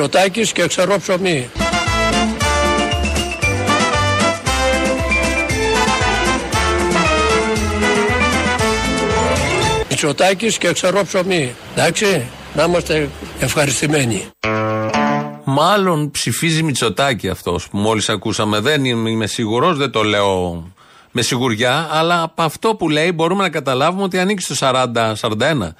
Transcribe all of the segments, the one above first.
Μητσοτάκης και ξερό ψωμί. Μητσοτάκης και ξερό ψωμί. Εντάξει, να είμαστε ευχαριστημένοι. Μάλλον ψηφίζει Μητσοτάκη αυτός που μόλις ακούσαμε. Δεν είμαι σίγουρος, δεν το λέω με σιγουριά, αλλά από αυτό που λέει μπορούμε να καταλάβουμε ότι ανήκει στο 40-41%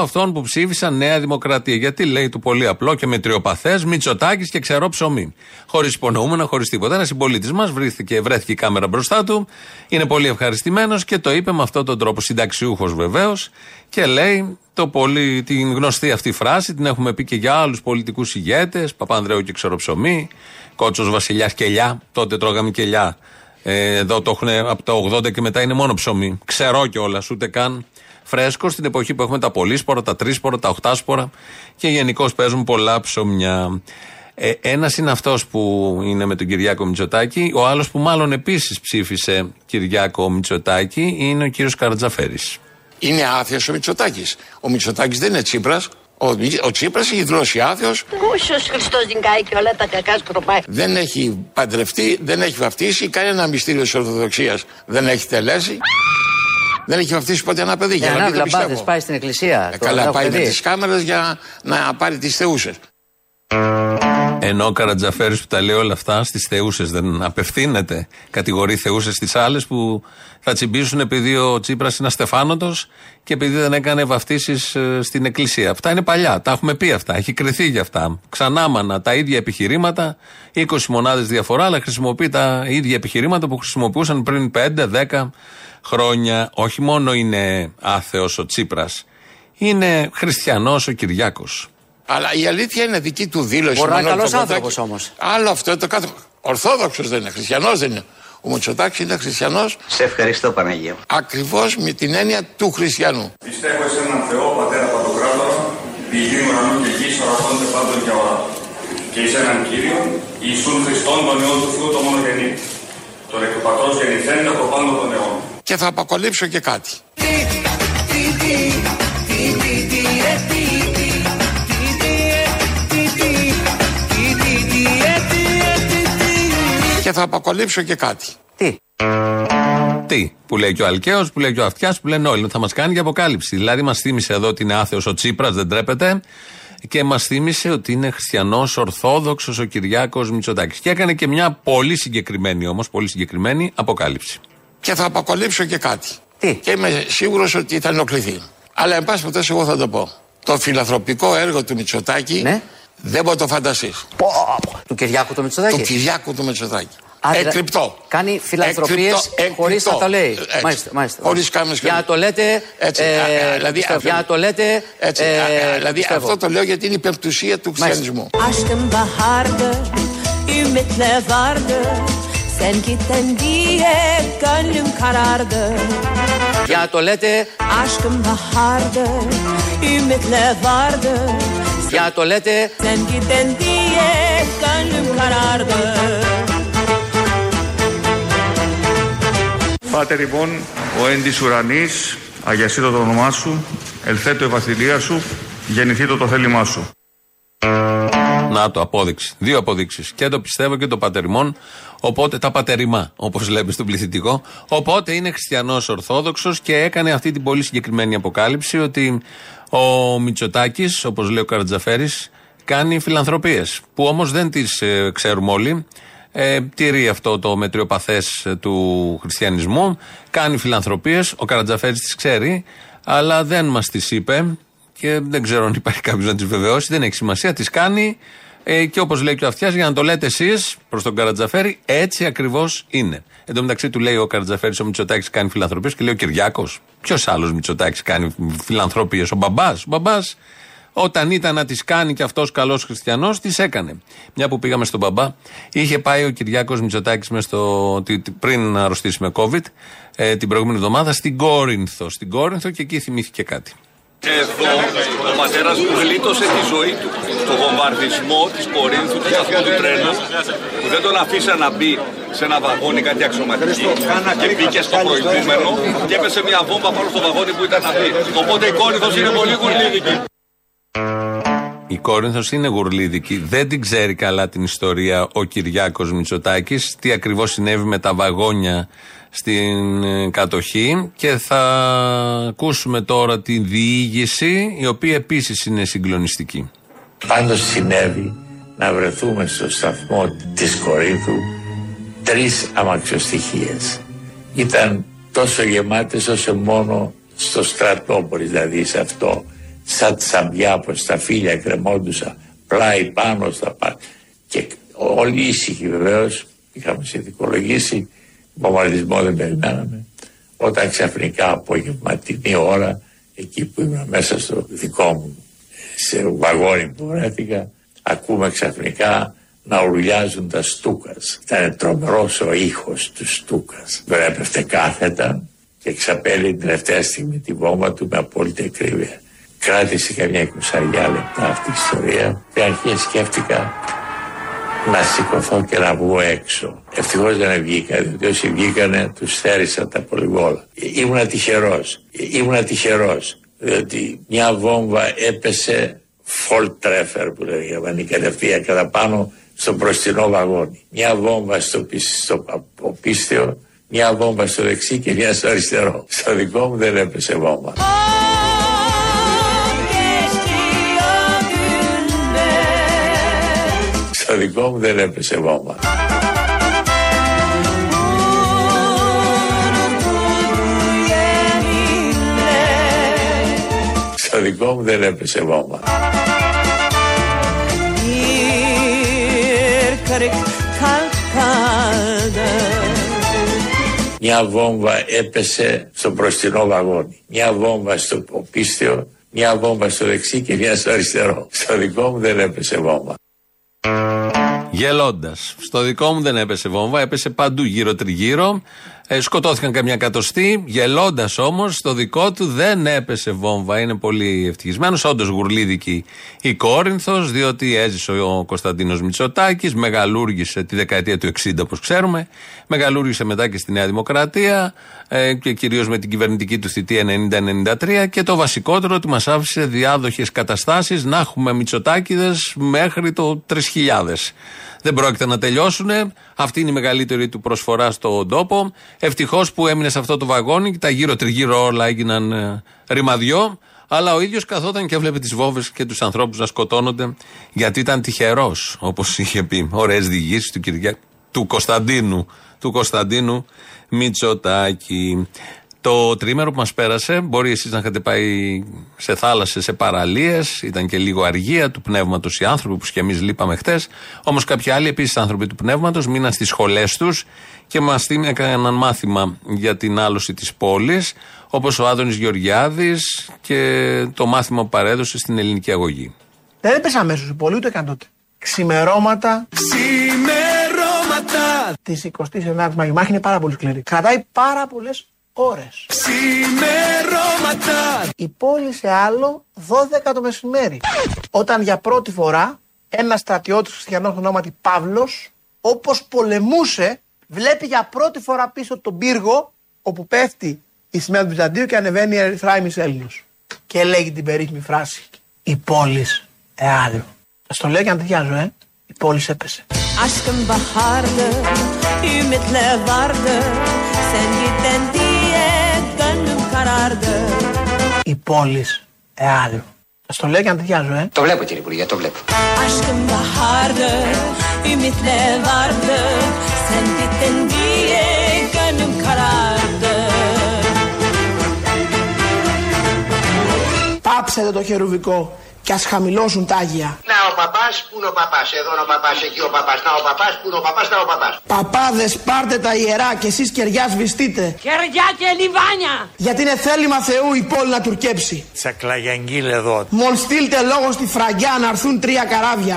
αυτών που ψήφισαν Νέα Δημοκρατία. Γιατί λέει του πολύ απλό και μετριοπαθές, Μητσοτάκης και ξερό ψωμί. Χωρίς υπονοούμενα, χωρίς τίποτα. Ένας συμπολίτης μας βρέθηκε, βρέθηκε η κάμερα μπροστά του, είναι πολύ ευχαριστημένος και το είπε με αυτόν τον τρόπο. Συνταξιούχος βεβαίως και λέει το πολύ, την γνωστή αυτή φράση, την έχουμε πει και για άλλους πολιτικούς ηγέτες, Παπανδρέου και ξεροψωμί, Κότσος Βασιλιάς Κελιά, τότε τρώγαμε κελιά. Ε, εδώ το έχουν από το 80 και μετά είναι μόνο ψωμί. Ξερό κιόλας, ούτε καν φρέσκο στην εποχή που έχουμε τα πολύσπορα, τα τρίσπορα, τα οχτάσπορα και γενικώ παίζουν πολλά ψωμιά. Ε, Ένας είναι αυτός που είναι με τον Κυριάκο Μητσοτάκη. Ο άλλος που μάλλον επίσης ψήφισε Κυριάκο Μητσοτάκη είναι ο κύριος Καρατζαφέρης. Είναι άθεος ο Μητσοτάκης. Ο Μητσοτάκης δεν είναι Τσίπρας. Ο, ο Τσίπρας έχει δρώσει άθεο. Κούσιος Χριστός δεν κάει και όλα τα κακά σκροπάει. Δεν έχει παντρευτεί, δεν έχει βαφτίσει. Κανένα μυστήριο της Ορθοδοξίας δεν έχει τελέσει. Δεν έχει βαφτίσει ποτέ ένα παιδί. Για να να μην το λαμπάδες πιστεύω. πάει στην εκκλησία. Ε, Το καλά, έχω πάει με δει. τις κάμερες για να πάρει τις θεούσες. Ενώ ο Καρατζαφέρης που τα λέει όλα αυτά στις θεούσες δεν απευθύνεται. Κατηγορεί θεούσες στι άλλες που θα τσιμπήσουν επειδή ο Τσίπρας είναι αστεφάνωτος και επειδή δεν έκανε βαφτίσεις στην εκκλησία. Αυτά είναι παλιά. Τα έχουμε πει αυτά. Έχει κρυθεί για αυτά. Ξανάμανα τα ίδια επιχειρήματα, 20 μονάδες διαφορά, αλλά χρησιμοποιεί τα ίδια επιχειρήματα που χρησιμοποιούσαν πριν 5-10 χρόνια. Όχι μόνο είναι άθεος ο Τσίπρας, είναι χριστιανός ο Κυριάκος. Αλλά η αλήθεια είναι δική του δήλωση. Μπορεί να είναι Μανώλη καλός Παπαδάκη. άνθρωπος όμως. Άλλο αυτό το κάθε. Ορθόδοξος δεν είναι, χριστιανός δεν είναι. Ο Μητσοτάκης είναι χριστιανός Σε ευχαριστώ Παναγία. ακριβώς με την έννοια του χριστιανού. Πιστεύω σε έναν Θεό, Πατέρα Παντοκράτορα, διηγή ουρανού και γης, ορατώνται πάντων για ώρα. Και εις έναν Κύριο, Ιησούν Χριστόν, τον Υιόν του Θεού, το μονογενή. Τον εκ του Πατρός γεννηθέντα από πάντων των αιών. Και θα αποκαλύψω και κάτι. Και θα αποκαλύψω και κάτι. Τι; Τι, που λέει και ο Αλκαίος, που λέει και ο Αυτιάς, που λένε όλοι. Θα μας κάνει και αποκάλυψη. Δηλαδή, μας θύμισε εδώ ότι είναι άθεος ο Τσίπρας, δεν τρέπεται. Και μας θύμισε ότι είναι χριστιανός, Ορθόδοξος ο Κυριάκος Μητσοτάκης. Και έκανε και μια πολύ συγκεκριμένη όμως, πολύ συγκεκριμένη αποκάλυψη. Και θα αποκαλύψω και κάτι. Τι; Και είμαι σίγουρος ότι θα ενοχληθεί. Αλλά εν πάση περιπτώσει, εγώ θα το πω. Το φιλανθρωπικό έργο του Μητσοτάκη Ναι. Δεν μπορεί να το φανταστείς. Πω, πω. Του Κυριάκου του Μητσοτάκη. Του Κυριάκου του Μητσοτάκη. Άρα, Εκρυπτό. Κάνει φιλανθρωπίες Εκρυπτό, χωρίς να εκρυπτό. το λέει. Έτσι. Μάλιστα, μάλιστα. Χωρίς κάμερες και- Για να το λέτε. Έτσι, ε, α, α, δηλαδή πιστεύω. αυτό- για να το λέτε. Έτσι, ε, α, α, δηλαδή πιστεύω. αυτό το λέω γιατί είναι η υπερπτουσία του χριστιανισμού. Aşkım bahardı, ümitle vardı. Sen gittin diye gönlüm karardı. Για να το λέτε. Aşkım bahardı, ümitle vardı. Για να το λέτε. Sen gittin diye gönlüm karardı. Πάτερ λοιπόν, ο εν της ουρανής, αγιασίτω το όνομά σου, ελθέτω η βασιλεία σου, γεννηθήτω το θέλημά σου. Να το, απόδειξη. Δύο αποδείξεις. Και το πιστεύω και το πατεριμόν. Οπότε τα πατεριμά, όπως λέμε στον πληθυντικό. Οπότε είναι χριστιανός Ορθόδοξος και έκανε αυτή την πολύ συγκεκριμένη αποκάλυψη ότι ο Μητσοτάκης, όπως λέει ο Καρατζαφέρης, κάνει φιλανθρωπίες. Που όμως δεν τις ξέρουμε όλοι. Ε, τηρεί αυτό το μετριοπαθές του χριστιανισμού. Κάνει φιλανθρωπίες. Ο Καρατζαφέρης τις ξέρει, αλλά δεν μας τις είπε και δεν ξέρω αν υπάρχει κάποιος να τις βεβαιώσει. Δεν έχει σημασία. Τις κάνει ε, και όπως λέει και ο Αυτιάς, για να το λέτε εσείς προς τον Καρατζαφέρη, έτσι ακριβώς είναι. Εν τω μεταξύ του λέει ο Καρατζαφέρης, ο Μητσοτάκης κάνει φιλανθρωπίες και λέει ο Κυριάκος. Ποιος άλλος Μητσοτάκης κάνει φιλανθρωπίες, ο μπαμπάς. Ο μπαμπάς, όταν ήταν να τις κάνει και αυτός καλός χριστιανός, τις έκανε. Μια που πήγαμε στον μπαμπά, είχε πάει ο Κυριάκος Μητσοτάκης πριν να αρρωστήσει με COVID ε, την προηγούμενη εβδομάδα στην Κόρινθο. Στην Κόρινθο και εκεί θυμήθηκε κάτι. Εδώ ο πατέρας μου γλίτωσε τη ζωή του στο βομβαρδισμό της Κορίνθου του σταθμού του τρένου που δεν τον αφήσα να μπει σε ένα βαγόνι κάτι αξιωματική και μπήκε στο προηγούμενο και έπεσε μια βόμβα πάνω στο βαγόνι που ήταν να μπει. Οπότε η Κόρινθος είναι πολύ γουρλίδικη. Η Κόρινθος είναι γουρλίδικη. Δεν την ξέρει καλά την ιστορία ο Κυριάκος Μητσοτάκης. Τι ακριβώς συνέβη με τα βαγόνια στην ε, κατοχή. Και θα ακούσουμε τώρα τη διήγηση, η οποία επίσης είναι συγκλονιστική. Πάντως συνέβη να βρεθούμε στο σταθμό της Κορίνθου τρεις αμαξοστοιχίες. Ήταν τόσο γεμάτες όσο μόνο στο στρατόπολη, δηλαδή σε αυτό, σαν τσαμπιά πως τα φίλια κρεμόντουσαν πλάι πάνω στα πάντα. Και όλοι ήσυχοι βεβαίως, είχαμε συνθηκολογήσει, βομβαρδισμό δεν περιμέναμε. Όταν ξαφνικά απογευματινή ώρα, εκεί που ήμουν μέσα στο δικό μου, σε βαγόνι που βρέθηκα, ακούμε ξαφνικά να ουρλιάζουν τα στούκας. Ήταν τρομερός ο ήχος του στούκας. Βέβαια έπεφτε κάθετα και ξαπέλει την τελευταία στιγμή τη βόμβα του με απόλυτη ακρίβεια. Κράτησε καμιά εικοσαριά λεπτά αυτή η ιστορία και αρχή σκέφτηκα να σηκωθώ και να βγω έξω. Ευτυχώς δεν βγήκα, διότι όσοι βγήκανε τους θέρισα τα πολυβόλα. Ήμουνα τυχερός. Ήμουνα τυχερός. Διότι μια βόμβα έπεσε full treffer που λέει γερμανή κατευθείαν κατά πάνω στο μπροστινό βαγόνι. Μια βόμβα στο, στο πίστιο, μια βόμβα στο δεξί και μια στο αριστερό. Στο δικό μου δεν έπεσε βόμβα. Στο δικό μου δεν έπεσε βόμβα. Στο δικό μου δεν έπεσε βόμβα. Μια βόμβα έπεσε στο μπροστινό βαγόνι. Μια βόμβα στο πίστιο, μια βόμβα στο δεξί και μια στο αριστερό. Στο δικό μου δεν έπεσε βόμβα. Γελώντας. Στο δικό μου δεν έπεσε βόμβα, έπεσε παντού γύρω τριγύρω. Ε, σκοτώθηκαν καμιά κατοστή. Γελώντας όμως, στο δικό του δεν έπεσε βόμβα. Είναι πολύ ευτυχισμένος. Όντως γουρλίδικη η Κόρινθος, διότι έζησε ο Κωνσταντίνος Μητσοτάκης, μεγαλούργησε τη δεκαετία του 60, όπως ξέρουμε. Μεγαλούργησε μετά και στη Νέα Δημοκρατία ε, και κυρίως με την κυβερνητική του θητεία 90-93. Και το βασικότερο ότι μας άφησε διάδοχες καταστάσεις να έχουμε Μητσοτάκηδες μέχρι το 3000 δεν πρόκειται να τελειώσουν. Αυτή είναι η μεγαλύτερη του προσφορά στον τόπο. Ευτυχώς που έμεινε σε αυτό το βαγόνι και τα γύρω-τριγύρω όλα έγιναν ε, ρημαδιό. Αλλά ο ίδιος καθόταν και έβλεπε τις βόβε και τους ανθρώπους να σκοτώνονται γιατί ήταν τυχερός, όπως είχε πει. Ωραίες διηγήσεις του, Κυρια... του Κωνσταντίνου. Του Κωνσταντίνου Μητσοτάκη. Το τρίμερο που μας πέρασε, μπορεί εσείς να είχατε πάει σε θάλασσες, σε παραλίες, ήταν και λίγο αργία του πνεύματος οι άνθρωποι, που και εμείς λείπαμε χτες. Όμως κάποιοι άλλοι επίσης άνθρωποι του πνεύματος μείναν στις σχολές τους και μας έκαναν μάθημα για την άλωση της πόλης, όπως ο Άδωνης Γεωργιάδης και το μάθημα που παρέδωσε στην ελληνική αγωγή. Δεν έπεσε αμέσως η πόλη, ούτε καν τότε. Ξημερώματα. Ξημερώματα. Της 29η Μαγίου. Μάχη είναι πάρα πολύ σκληρή. Κρατάει πάρα πολλές ώρες. Ξημερώματα. Η πόλη σε άλλο 12 το μεσημέρι. Όταν για πρώτη φορά ένας στρατιώτης χριστιανός ονόματι Παύλος, όπως πολεμούσε, βλέπει για πρώτη φορά πίσω τον πύργο όπου πέφτει η σημαία του Βυζαντίου και ανεβαίνει η Ερυθρά Έλληνος. Και λέγει την περίφημη φράση «Η πόλη εάλλου». Σας το λέω και αν ε. Η πόλη έπεσε. Η πόλη εάλλου. Σας το λέω και αν τέτοιαζω, ε. Το βλέπω κύριε Υπουργέ, το βλέπω. Πάψετε το χερουβικό και ας χαμηλώσουν τα Άγια. Να ο παπάς, πού είναι ο παπάς, εδώ είναι ο παπάς, εκεί ο παπάς, να ο παπάς, πού είναι ο παπάς, να ο παπάς. Παπάδες πάρτε τα ιερά και εσείς κεριά σβηστείτε. Κεριά και λιβάνια. Γιατί είναι θέλημα Θεού η πόλη να τουρκέψει. Τσακλαγιαγγίλ εδώ. Μόλ στείλτε λόγο στη φραγκιά να έρθουν τρία καράβια.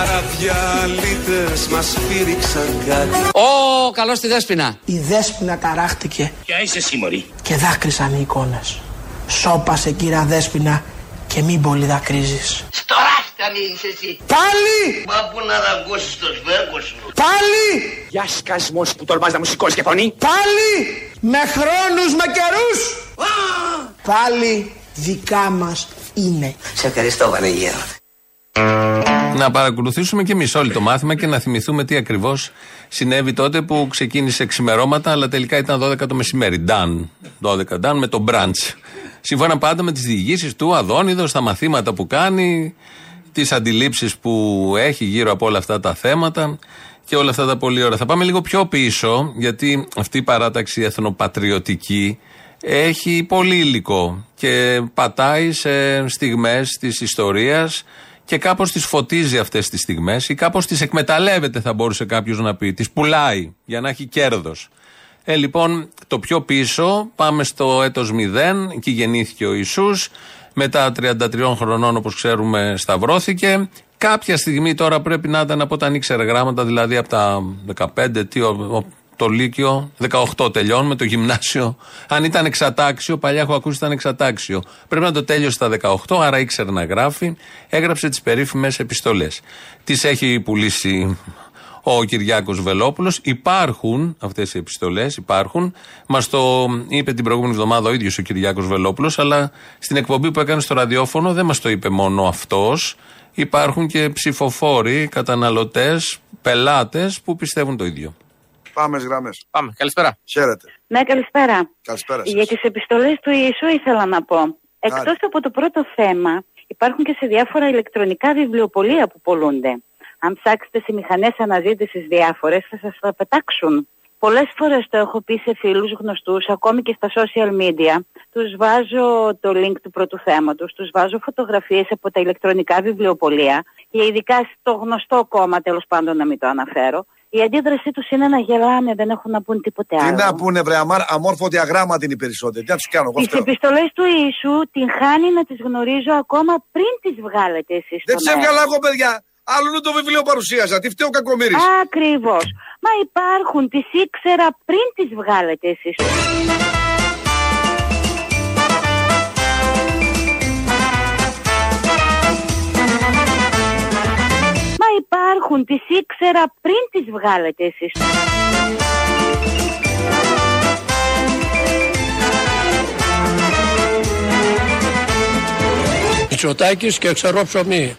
Αραδιαλίτες μας πήριξαν κάτι. Ω, καλώς τη Δέσποινα. Η Δέσποινα ταράχτηκε. Ποια είσαι σύμμορη. Και δάκρυσαν οι εικόνες. Σώπασε κύρα Δέσποινα και μην πολύ δακρύζεις. Στοράστα μη είσαι εσύ. Πάλι! Μα που να δαγκώσεις το σβέρκο σου. Πάλι! Για σκασμός που τολμάς να μου σηκώσεις και φωνή. Πάλι! Με χρόνους, με καιρούς! Πάλι δικά μας είναι. Σε ευχαριστώ Βανεγέρο. Να παρακολουθήσουμε και εμείς όλοι το μάθημα και να θυμηθούμε τι ακριβώς συνέβη τότε που ξεκίνησε ξημερώματα, αλλά τελικά ήταν 12 το μεσημέρι. Νταν. 12 νταν με το μπραντς. Σύμφωνα πάντα με τις διηγήσεις του Αδόνιδος, τα μαθήματα που κάνει, τις αντιλήψεις που έχει γύρω από όλα αυτά τα θέματα και όλα αυτά τα πολύ ωραία. Θα πάμε λίγο πιο πίσω, γιατί αυτή η παράταξη εθνοπατριωτική έχει πολύ υλικό και πατάει σε στιγμές της ιστορίας και κάπως τις φωτίζει αυτές τις στιγμές ή κάπως τις εκμεταλλεύεται θα μπορούσε κάποιος να πει, τις πουλάει για να έχει κέρδος. Ε, λοιπόν, το πιο πίσω πάμε στο έτος 0, εκεί γεννήθηκε ο Ιησούς, μετά 33 χρονών όπως ξέρουμε σταυρώθηκε. Κάποια στιγμή τώρα πρέπει να ήταν από όταν ήξερε γράμματα, δηλαδή από τα 15, τι, ο- ο- το Λύκειο, 18 τελειώνουμε, το γυμνάσιο. Αν ήταν εξατάξιο, παλιά έχω ακούσει ήταν εξατάξιο. Πρέπει να το τέλειωσε στα 18, άρα ήξερε να γράφει. Έγραψε τις περίφημες επιστολές. Τις έχει πουλήσει ο Κυριάκος Βελόπουλος. Υπάρχουν αυτές οι επιστολές, υπάρχουν. Μας το είπε την προηγούμενη εβδομάδα ο ίδιος ο Κυριάκος Βελόπουλος, αλλά στην εκπομπή που έκανε στο ραδιόφωνο δεν μας το είπε μόνο αυτός. Υπάρχουν και ψηφοφόροι, καταναλωτές, πελάτες που πιστεύουν το ίδιο. Πάμε στις γραμμές. Πάμε. Καλησπέρα. Χαίρετε. Ναι, καλησπέρα. Καλησπέρα σας. Για τις επιστολές του Ιησού ήθελα να πω. Εκτός από το πρώτο θέμα, υπάρχουν και σε διάφορα ηλεκτρονικά βιβλιοπολία που πολλούνται. Αν ψάξετε σε μηχανές αναζήτησης διάφορες θα σας τα πετάξουν. Πολλές φορές το έχω πει σε φίλους γνωστούς, ακόμη και στα social media. Τους βάζω το link του πρώτου θέματος, τους βάζω φωτογραφίες από τα ηλεκτρονικά βιβλιοπολία και ειδικά στο γνωστό κόμμα, τέλος πάντων να μην το αναφέρω. Η αντίδρασή τους είναι να γελάνε, δεν έχουν να πούν τίποτε Τι άλλο. να πούνε, βρε, αμάρ, αμόρφωτοι αγράμματοι είναι οι περισσότεροι. Τι να τους κάνω, εγώ Τις φταίω. επιστολές του Ιησού την χάνει να τις γνωρίζω ακόμα πριν τις βγάλετε εσείς. Δεν τις έβγαλα εγώ, παιδιά. Άλλον το βιβλίο παρουσίαζα. Τι φταίω κακομοίρης. Ακριβώς. Μα υπάρχουν, τις ήξερα πριν τις βγάλετε εσείς. Μα υπάρχουν, τις ήξερα πριν τις βγάλετε εσείς. Μητσοτάκης και ξερό ψωμί.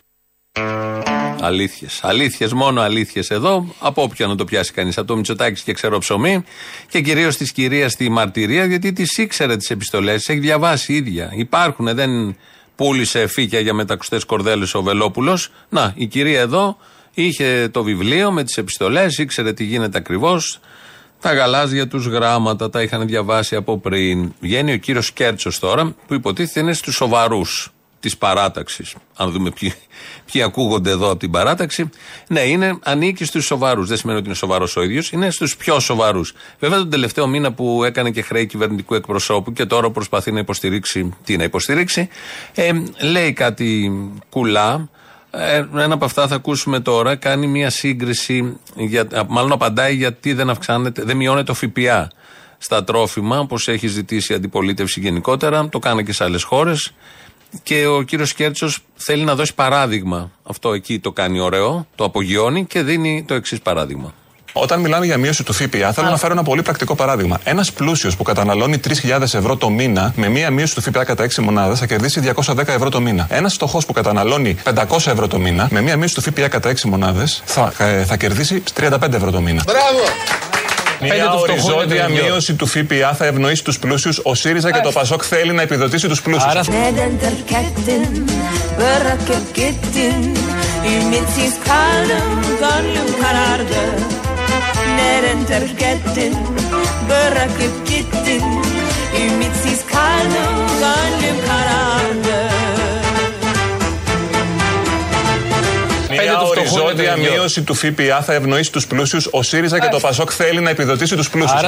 Αλήθειες. Αλήθειες, μόνο αλήθειες εδώ. Από όποια να το πιάσει κανείς. Από το Μητσοτάκης και ξέρω ψωμί. Και κυρίως της κυρίας στη μαρτυρία, γιατί τι ήξερε τις επιστολές, έχει διαβάσει η ίδια. Υπάρχουν, δεν πούλησε φύκια για μετακουστές κορδέλε ο Βελόπουλος. Να, η κυρία εδώ είχε το βιβλίο με τις επιστολές, ήξερε τι γίνεται ακριβώς. Τα γαλάζια τους γράμματα τα είχαν διαβάσει από πριν. Βγαίνει ο κύριος Κέρτσος τώρα, που υποτίθεται είναι στους σοβαρούς της παράταξης. Αν δούμε ποιοι, ποιοι ακούγονται εδώ από την παράταξη. Ναι, είναι, ανήκει στους σοβαρούς. Δεν σημαίνει ότι είναι σοβαρός ο ίδιος, είναι στους πιο σοβαρούς. Βέβαια, τον τελευταίο μήνα που έκανε και χρέη κυβερνητικού εκπροσώπου και τώρα προσπαθεί να υποστηρίξει. Τι να υποστηρίξει, ε, λέει κάτι κουλά. Ε, ένα από αυτά θα ακούσουμε τώρα. Κάνει μια σύγκριση, για, μάλλον απαντάει γιατί δεν αυξάνεται, δεν μειώνεται το ΦΠΑ στα τρόφιμα, όπως έχει ζητήσει η αντιπολίτευση γενικότερα. Το κάνει και σε άλλες χώρες. Και ο κύριος Κέρτσος θέλει να δώσει παράδειγμα. Αυτό εκεί το κάνει ωραίο, το απογειώνει και δίνει το εξής παράδειγμα. Όταν μιλάμε για μείωση του ΦΠΑ, θέλω να φέρω ένα πολύ πρακτικό παράδειγμα. Ένας πλούσιος που καταναλώνει 3.000 ευρώ το μήνα, με μία μείωση του ΦΠΑ κατά 6 μονάδες, θα κερδίσει 210 ευρώ το μήνα. Ένας φτωχός που καταναλώνει 500 ευρώ το μήνα, με μία μείωση του ΦΠΑ κατά 6 μονάδες, θα, ε, θα κερδίσει 35 ευρώ το μήνα. Μπράβο! Μια οριζόντια μείωση του ΦΠΑ θα ευνοήσει τους πλούσιους. Ο ΣΥΡΙΖΑ και το ΠΑΣΟΚ θέλει να επιδοτήσει τους πλούσιους. Neden ter kettin, bırakıp gittin Ümitsiz kaldım, gönlüm karardı Μια οριζόντια μείωση του ΦΠΑ θα ευνοήσει τους πλούσιους. Ο ΣΥΡΙΖΑ και το ΠΑΣΟΚ θέλει να επιδοτήσει τους πλούσιους.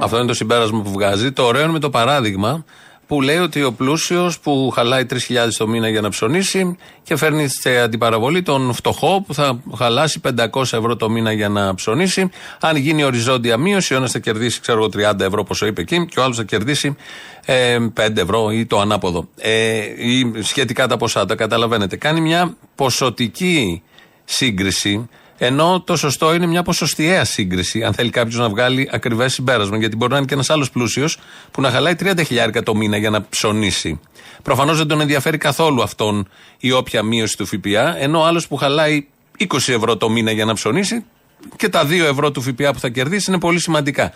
Αυτό είναι το συμπέρασμα που βγάζει. Το ωραίο είναι με το παράδειγμα που λέει ότι ο πλούσιος που χαλάει 3.000 το μήνα για να ψωνίσει και φέρνει σε αντιπαραβολή τον φτωχό που θα χαλάσει 500 ευρώ το μήνα για να ψωνίσει. Αν γίνει οριζόντια μείωση, ο ένας θα κερδίσει, ξέρω εγώ, 30 ευρώ, όπω είπε εκεί, και ο άλλος θα κερδίσει ε, 5 ευρώ ή το ανάποδο. Ε, ή σχετικά τα ποσά, τα καταλαβαίνετε. Κάνει μια ποσοτική σύγκριση. Ενώ το σωστό είναι μια ποσοστιαία σύγκριση, αν θέλει κάποιος να βγάλει ακριβές συμπέρασμα. Γιατί μπορεί να είναι και ένας άλλος πλούσιος που να χαλάει 30 χιλιάρικα το μήνα για να ψωνίσει. Προφανώς δεν τον ενδιαφέρει καθόλου αυτόν η όποια μείωση του ΦΠΑ, ενώ ο άλλος που χαλάει 20 ευρώ το μήνα για να ψωνίσει και τα 2 ευρώ του ΦΠΑ που θα κερδίσει είναι πολύ σημαντικά.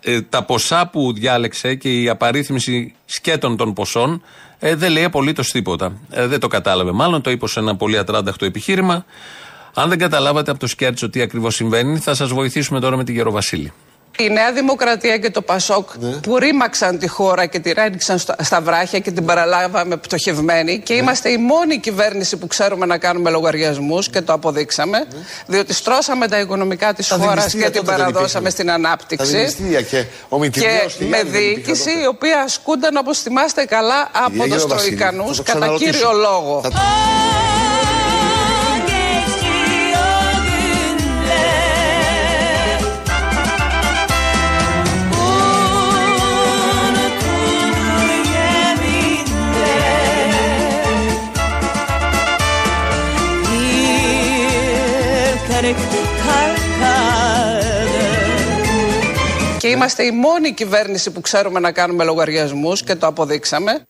Ε, τα ποσά που διάλεξε και η απαρίθμηση σκέτων των ποσών ε, δεν λέει απολύτως τίποτα. Ε, δεν το κατάλαβε. Μάλλον το είπε σε ένα πολύ ατράνταχτο επιχείρημα. Αν δεν καταλάβατε από το σκέρτσο τι ακριβώς συμβαίνει, θα σας βοηθήσουμε τώρα με τη Γεροβασίλη. Η Νέα Δημοκρατία και το Πασόκ που ρήμαξαν τη χώρα και τη ρένιξαν στα, στα βράχια και την παραλάβαμε πτωχευμένη και είμαστε η μόνη κυβέρνηση που ξέρουμε να κάνουμε λογαριασμούς και το αποδείξαμε. Διότι στρώσαμε τα οικονομικά της χώρας και τότε την δεν παραδώσαμε υπήρχαν. στην Τα ανάπτυξη. δηληστήρια και ο Και Μητυλίος με διοίκηση η οποία ασκούνταν όπως θυμάστε καλά από Κυρία του Γεροβασίλη, Τροϊκανού θα το κατά ξαναρωτήσω. κύριο λόγο. Θα το- Και είμαστε η μόνη κυβέρνηση που ξέρουμε να κάνουμε λογαριασμούς και το αποδείξαμε.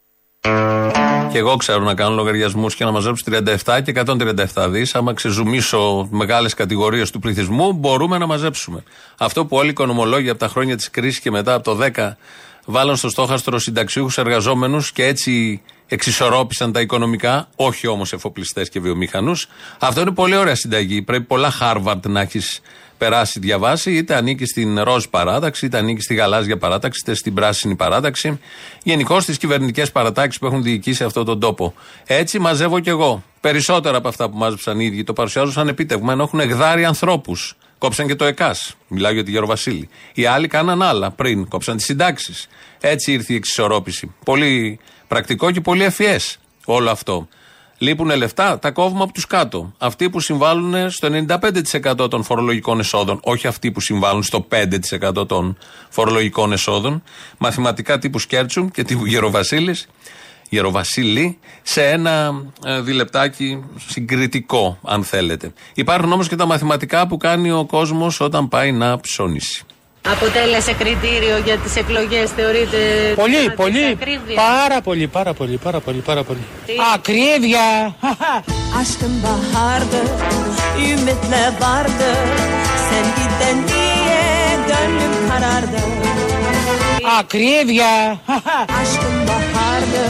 Και εγώ ξέρω να κάνω λογαριασμούς και να μαζέψω 37 και 137 δις. Άμα ξεζουμίσω μεγάλες κατηγορίες του πληθυσμού, μπορούμε να μαζέψουμε. Αυτό που όλοι οι οικονομολόγοι από τα χρόνια της κρίσης και μετά από το 10 βάλαν στο στόχαστρο συνταξιούχους εργαζόμενους και έτσι εξισορρόπησαν τα οικονομικά, όχι όμως εφοπλιστές και βιομηχανούς. Αυτό είναι πολύ ωραία συνταγή. Πρέπει πολλά Χάρβαρντ να έχεις περάσει, διαβάσει, είτε ανήκει στην ροζ παράταξη, είτε ανήκει στη γαλάζια παράταξη, είτε στην πράσινη παράταξη. Γενικώ στις κυβερνητικές παρατάξεις που έχουν διοικήσει αυτόν τον τόπο. Έτσι μαζεύω κι εγώ. Περισσότερα από αυτά που μάζεψαν οι ίδιοι το παρουσιάζουν σαν επίτευγμα, ενώ έχουν γδάρει ανθρώπους. Κόψαν και το ΕΚΑΣ. Μιλάω για τη Γεροβασίλη. Οι άλλοι κάναν άλλα πριν. Κόψαν τις συντάξεις. Έτσι ήρθε η εξισορρόπηση. Πολύ πρακτικό και πολύ ευφυές όλο αυτό. Λείπουν λεφτά, τα κόβουμε από τους κάτω. Αυτοί που συμβάλλουν στο 95% των φορολογικών εσόδων, όχι αυτοί που συμβάλλουν στο 5% των φορολογικών εσόδων. Μαθηματικά τύπου Σκέρτσου και τύπου Γεροβασίλης, Γεροβασίλη, σε ένα ε, διλεπτάκι συγκριτικό, αν θέλετε. Υπάρχουν όμως και τα μαθηματικά που κάνει ο κόσμος όταν πάει να ψωνίσει. Αποτέλεσε κριτήριο για τις εκλογές, θεωρείτε... Πολύ, θεματικής πολύ. ακρίβειας; Πάρα πολύ, πάρα πολύ, πάρα πολύ, πάρα πολύ. Τι; Ακρίβεια! Aşkım bahardı, ümitle vardı Sen giden diye gönlüm karardı Ακρίβεια! Aşkım bahardı,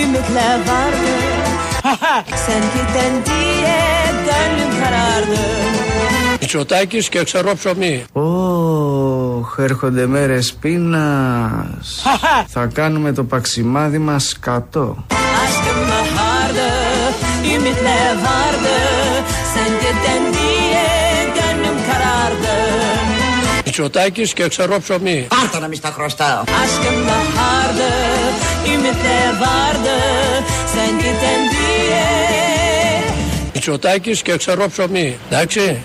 ümitle vardı Sen giden diye gönlüm karardı Μητσοτάκης και ξερό ψωμί. Ωχ, έρχονται μέρες πείνας. Θα κάνουμε το παξιμάδι μας κατώ. Aşkım bahardı, ümitle vardı Sen giden diye gönlüm karardı Μητσοτάκης και ξερό ψωμί. Πάρτα να μη στα χρωστάω. Aşkım bahardı, ümitle vardı Sen giden diye Μητσοτάκης και ξερό ψωμί. Εντάξει.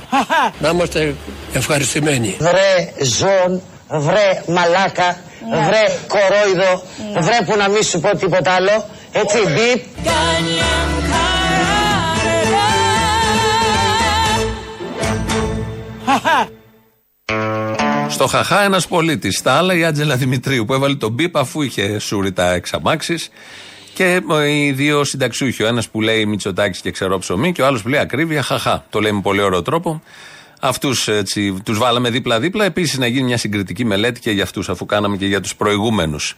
να είμαστε ευχαριστημένοι. Βρε ζών, βρε μαλάκα, βρε κορόιδο, βρε που να μην σου πω τίποτα άλλο. Έτσι, μπιπ. Gönlüm karardı Στο χαχά ένας πολίτης. Στα άλλα η Άτζελα Δημητρίου που έβαλε τον μπίπ αφού είχε σούρει τα εξαμάξεις. Και ε, οι δύο συνταξιούχοι. Ο ένας που λέει Μητσοτάκης και ξερό ψωμί και ο άλλος που λέει ακρίβεια χαχά. Το λέει με πολύ ωραίο τρόπο. Αυτούς τους βάλαμε δίπλα-δίπλα. Επίσης να γίνει μια συγκριτική μελέτη και για αυτούς, αφού κάναμε και για τους προηγούμενους.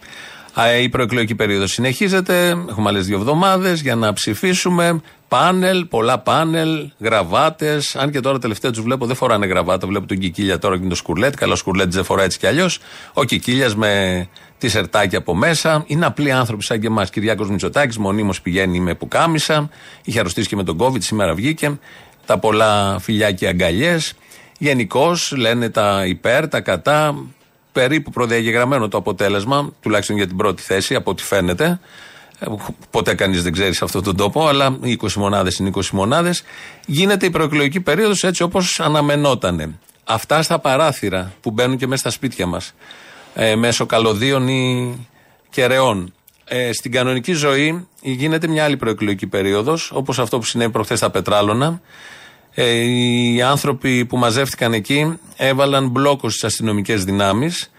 Η προεκλογική περίοδος συνεχίζεται. Έχουμε άλλες δύο εβδομάδες για να ψηφίσουμε. Πάνελ, πολλά πάνελ, γραβάτες. Αν και τώρα τελευταία τους βλέπω δεν φοράνε γραβάτα. Βλέπω τον Κικίλια τώρα και τον Σκουρλέτ. Καλό Σκουρλέτ δεν φοράει έτσι κι αλλιώς. Ο Κικίλιας με τη σερτάκια από μέσα. Είναι απλοί άνθρωποι σαν και εμάς. Κυριάκος Μητσοτάκης μονίμως πηγαίνει με πουκάμισα. Είχε αρρωστήσει και με τον COVID, σήμερα βγήκε. Τα πολλά φιλιά και αγκαλιές. Γενικώς λένε τα υπέρ, τα κατά. Περίπου προδιαγεγραμμένο το αποτέλεσμα, τουλάχιστον για την πρώτη θέση, από ό,τι φαίνεται. Ε, Ποτέ κανείς δεν ξέρει σε αυτόν τον τόπο, αλλά οι 20 μονάδες είναι 20 μονάδες. Γίνεται η προεκλογική περίοδος έτσι όπως αναμενότανε. Αυτά στα παράθυρα που μπαίνουν και μέσα στα σπίτια μας, ε, μέσω καλωδίων ή κεραιών. Ε, στην κανονική ζωή γίνεται μια άλλη προεκλογική περίοδος, όπως αυτό που συνέβη προχθές στα Πετράλωνα. Ε, οι άνθρωποι που μαζεύτηκαν εκεί έβαλαν μπλόκο στις αστυνομικές δυνάμεις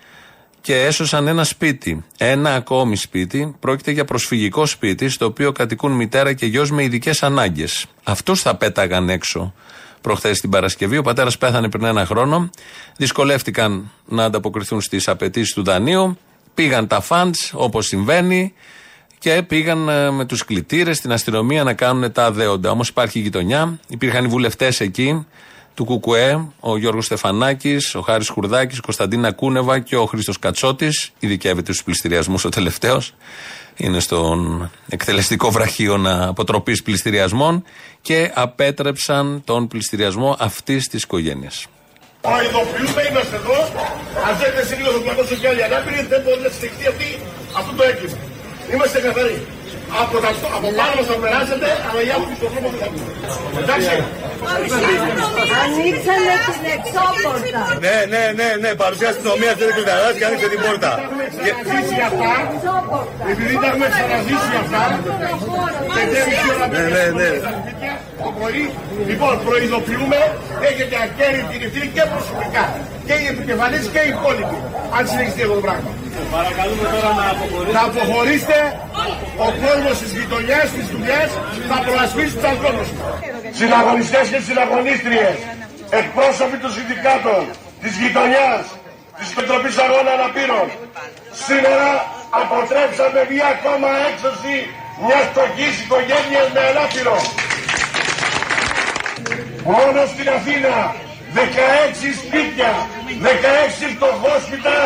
και έσωσαν ένα σπίτι. Ένα ακόμη σπίτι. Πρόκειται για προσφυγικό σπίτι, στο οποίο κατοικούν μητέρα και γιος με ειδικές ανάγκες. Αυτούς θα πέταγαν έξω προχθές την Παρασκευή. Ο πατέρας πέθανε πριν ένα χρόνο. Δυσκολεύτηκαν να ανταποκριθούν στις απαιτήσεις του δανείου. Πήγαν τα φαντ, όπως συμβαίνει, και πήγαν ε, με τους κλητήρες στην αστυνομία να κάνουν τα αδέοντα. Όμως υπάρχει γειτονιά. Υπήρχαν οι βουλευτές εκεί του Κουκουέ, ο Γιώργος Στεφανάκης, ο Χάρης Χουρδάκη, Κωνσταντίνα Κούνεβα και ο Χρήστος Κατσότης. Ειδικεύεται στους πληστηριασμούς ο τελευταίος. Είναι στον εκτελεστικό βραχίωνα αποτροπή πληστηριασμών και απέτρεψαν τον πληστηριασμό αυτής της οικογένειας. Προειδοποιούμε, είμαστε εδώ. Αν δεν είναι λίγο το πλατό και άλλοι ανάπηροι, δεν μπορεί να στηριχτεί αυτή αυτό το έγκλημα. Είμαστε καθαροί. Από, τα, από πάνω μας θα περάσετε, αλλά οι άνθρωποι στον δρόμο δεν θα βγουν. Εντάξει. Ανοίξανε την εξώπορτα. Ναι, ναι, ναι, ναι, παρουσία αστυνομίας δεν κλειδαράς και άνοιξε την πόρτα. Και ζήσει αυτά, επειδή τα έχουμε ξαναζήσει αυτά, ναι, ναι, ναι. Το πρωί, λοιπόν, προειδοποιούμε, έχετε ακέραιη την ευθύνη και προσωπικά. Και οι επικεφαλής και οι υπόλοιποι. Αν συνεχιστεί αυτό το πράγμα. Παρακαλούμε τώρα να αποχωρήσετε. Να αποχωρήσετε. Ο κόσμος της γειτονιάς, της δουλειάς θα προασπίσει τους ανθρώπους. Συναγωνιστέ και συναγωνίστριες, εκπρόσωποι των συνδικάτων, της γειτονιάς, της Επιτροπής Αγώνα Αναπήρων, σήμερα αποτρέψαμε μία ακόμα έξωση μιας φτωχή οικογένειας με ανάπηρο. Μόνο στην Αθήνα 16 σπίτια, 16 φτωχόσπιτα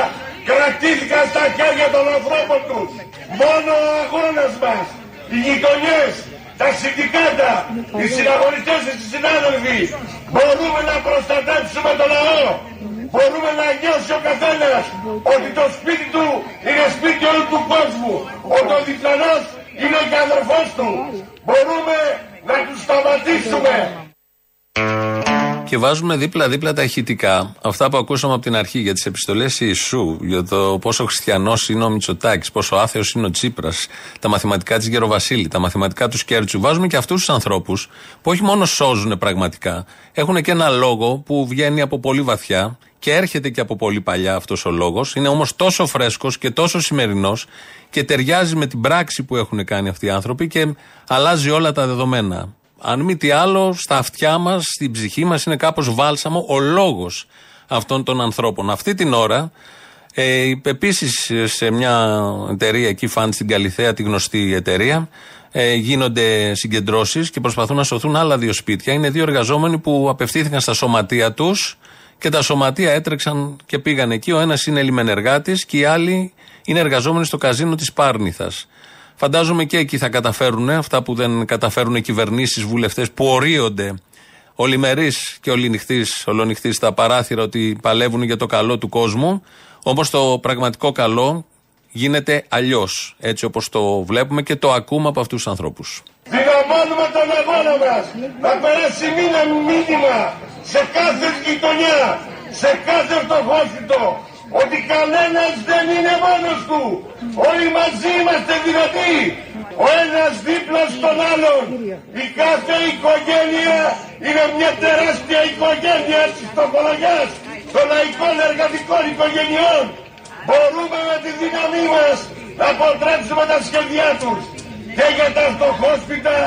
κρατήθηκαν στα χέρια των ανθρώπων τους. Μόνο ο αγώνας μας, οι γειτονιές, τα συνδικάτα, οι συναγωνιστές και οι συνάδελφοι μπορούμε να προστατεύσουμε τον λαό. Μπορούμε να νιώσει ο καθένας ότι το σπίτι του είναι σπίτι όλου του κόσμου. Ότι ο διπλανός είναι και αδερφός του. Μπορούμε να τους σταματήσουμε. Και βάζουμε δίπλα-δίπλα τα ηχητικά. Αυτά που ακούσαμε από την αρχή για τις επιστολές Ιησού, για το πόσο χριστιανός είναι ο Μητσοτάκης, πόσο άθεος είναι ο Τσίπρας, τα μαθηματικά της Γεροβασίλη, τα μαθηματικά του Κέρτσου. Βάζουμε και αυτούς τους ανθρώπους που όχι μόνο σώζουν πραγματικά, έχουν και ένα λόγο που βγαίνει από πολύ βαθιά και έρχεται και από πολύ παλιά αυτός ο λόγος. Είναι όμως τόσο φρέσκος και τόσο σημερινός και ταιριάζει με την πράξη που έχουν κάνει αυτοί οι άνθρωποι και αλλάζει όλα τα δεδομένα αν μη τι άλλο, στα αυτιά μας, στην ψυχή μας είναι κάπως βάλσαμο ο λόγος αυτών των ανθρώπων. Αυτή την ώρα, ε, επίσης σε μια εταιρεία εκεί, φαν στην Καλιθέα, τη γνωστή εταιρεία, ε, γίνονται συγκεντρώσεις και προσπαθούν να σωθούν άλλα δύο σπίτια. Είναι δύο εργαζόμενοι που απευθύνθηκαν στα σωματεία τους και τα σωματεία έτρεξαν και πήγαν εκεί. Ο ένας είναι λιμενεργάτης και οι άλλοι είναι εργαζόμενοι στο καζίνο της Πάρνηθας. Φαντάζομαι και εκεί θα καταφέρουν αυτά που δεν καταφέρουν οι κυβερνήσεις, βουλευτές που ορίονται ολημερής και ολονυχτής στα παράθυρα ότι παλεύουν για το καλό του κόσμου. Όμως το πραγματικό καλό γίνεται αλλιώς. Έτσι όπως το βλέπουμε και το ακούμε από αυτούς τους ανθρώπους. Δυναμώνουμε τον αγώνα μας να περάσει μήνα μήνυμα σε κάθε γειτονιά, σε κάθε φτωχόσυτο, ότι κανένας δεν είναι μόνος του. Όλοι μαζί είμαστε δυνατοί. Ο ένας δίπλα στον άλλον. Η κάθε οικογένεια είναι μια τεράστια οικογένεια της φτωχολογιάς των λαϊκών εργατικών οικογενειών. Μπορούμε με τη δύναμή μας να αποτρέψουμε τα σχέδιά τους και για τα φτωχόσπιτα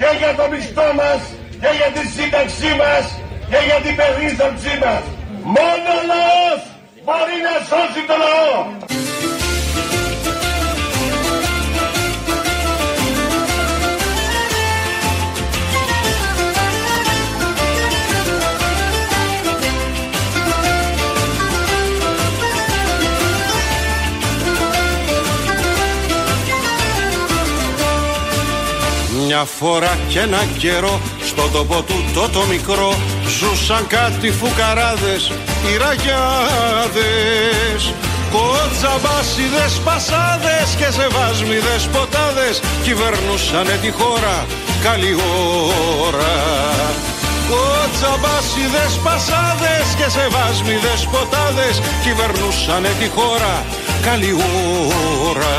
και για το μισθό μας και για τη σύνταξή μας και για την περίθαλψή μας. Μόνο λαός μπορεί να σώσει το λαό. Μια φορά και ένα καιρό στο τόπο του το το μικρό Ζούσαν κάτι φουκαράδες, οι ραγιάδες Κοτσαμπάσιδες, πασάδες και σεβάσμιδες ποτάδες Κυβερνούσανε τη χώρα καλή ώρα Κοτσαμπάσιδες πασάδες και σεβάσμιδες ποτάδες κυβερνούσανε τη χώρα καλή ώρα.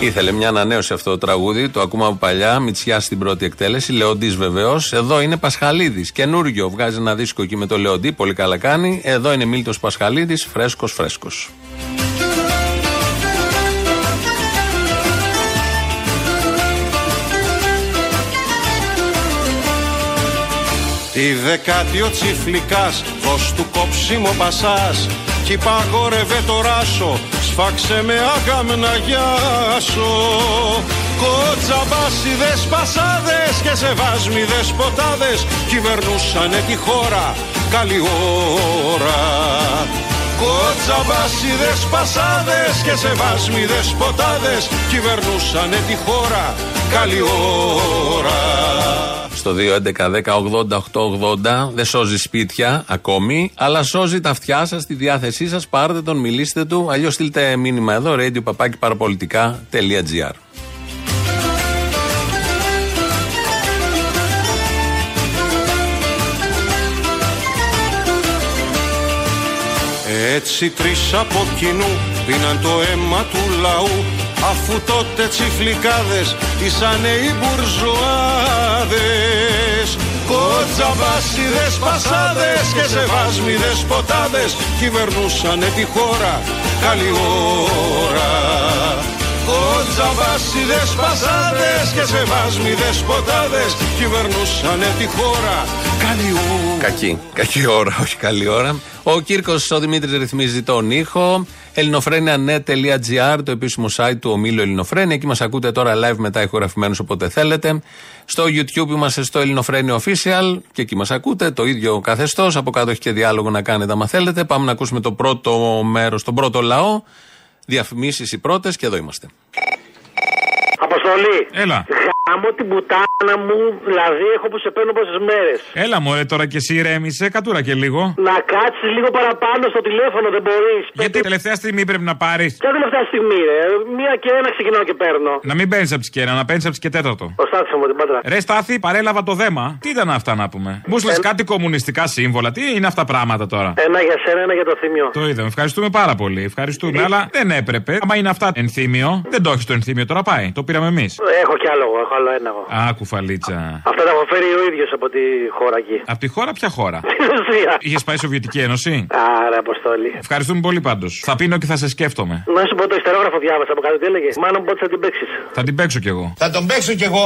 Ήθελε μια ανανέωση αυτό το τραγούδι, το ακούμε από παλιά, Μητσιά στην πρώτη εκτέλεση, Λεοντής βεβαίως. Εδώ είναι Πασχαλίδης, καινούριο. Βγάζει ένα δίσκο εκεί με το Λεοντή, πολύ καλά κάνει. Εδώ είναι Μίλτος Πασχαλίδης, φρέσκος φρέσκος. Τη δεκάτη ο τσιφλικάς δώσ' του κόψιμο πασάς. Κι παγόρευε το ράσο σφάξε με άγαμ να γιάσω. Κοτσαμπάσιδες πασάδες και σεβάσμιδες ποτάδες Κυβερνούσανε τη χώρα καλή ώρα. Κοτσαμπάσιδες πασάδες και σεβάσμιδες ποτάδες Κυβερνούσανε τη χώρα καλή ώρα Στο 2.11.10.80.880 δεν σώζει σπίτια ακόμη, αλλά σώζει τα αυτιά σας, τη διάθεσή σας. Πάρτε τον, μιλήστε του. Αλλιώς στείλτε μήνυμα εδώ, radio παραπολιτικά.gr. Έτσι τρεις από κοινού πίναν το αίμα του λαού Αφού τότε τσιφλικάδες ήσανε οι μπουρζουάδες. Κοτσαμπάσιδες πασάδες και σεβάσμιδες ποτάδες Κυβερνούσανε τη χώρα καλή ώρα Κοτσαμπάσιδες πασάδες και σεβάσμιδες ποτάδες Κυβερνούσανε τη χώρα καλή ώρα Κακή. Κακή ώρα, όχι καλή ώρα. Ο Κύρκος ο Δημήτρης ρυθμίζει τον ήχο. ελληνοφρένια.net.gr, το επίσημο site του ομίλου Ελληνοφρένια. Εκεί μας ακούτε τώρα live μετά ηχογραφημένους όποτε θέλετε. Στο YouTube είμαστε στο Ελληνοφρένια Official και εκεί μας ακούτε. Το ίδιο καθεστώς. Από κάτω έχει και διάλογο να κάνετε άμα θέλετε. Πάμε να ακούσουμε το πρώτο μέρος, τον πρώτο λαό. Διαφημίσεις οι πρώτες και εδώ είμαστε. Αποστολή. Έλα. Γάμω την πουτάνα μου, δηλαδή έχω που σε παίρνω πόσες μέρες. Έλα μωρέ τώρα και εσύ ηρέμησε, κατούρα και λίγο. Να κάτσεις λίγο παραπάνω στο τηλέφωνο, δεν μπορείς. Γιατί τελευταία στιγμή πρέπει να πάρεις; Ποια τελευταία στιγμή, ρε; Μία και ένα ξεκινάω και παίρνω. Να μην παίρνεις από τι και ένα, να παίρνεις από τι και τέταρτο. Ο Στάθης μου την πατρά. Ρε Στάθη, παρέλαβα το δέμα. Τι ήταν αυτά να πούμε; Μου λε κάτι κομμουνιστικά σύμβολα. Τι είναι αυτά πράγματα τώρα; Ένα για σένα, ένα για το θύμιο. Το είδαμε. Ευχαριστούμε πάρα πολύ. Ευχαριστούμε. Αλλά δεν έπρεπε. Άμα είναι αυτά ενθύμιο, δεν το έχεις το ενθύμιο τώρα πάει. Το πήραμε εμείς. Έχω κι άλλο, έχω άλλο ένα εγώ. Α, κουφαλίτσα. Αυτά τα έχω φέρει ο ίδιος από τη χώρα εκεί. Από τη χώρα, ποια χώρα; Στην Ρωσία. Είχες πάει Σοβιετική Ένωση; Άρα, Αποστόλη. Ευχαριστούμε πολύ πάντως. Θα πίνω και θα σε σκέφτομαι. Να σου πω το ιστερόγραφο διάβασα από κάτω τι έλεγε; Μάλλον πότε θα την παίξεις; Θα την παίξω κι εγώ. Θα τον παίξω κι εγώ.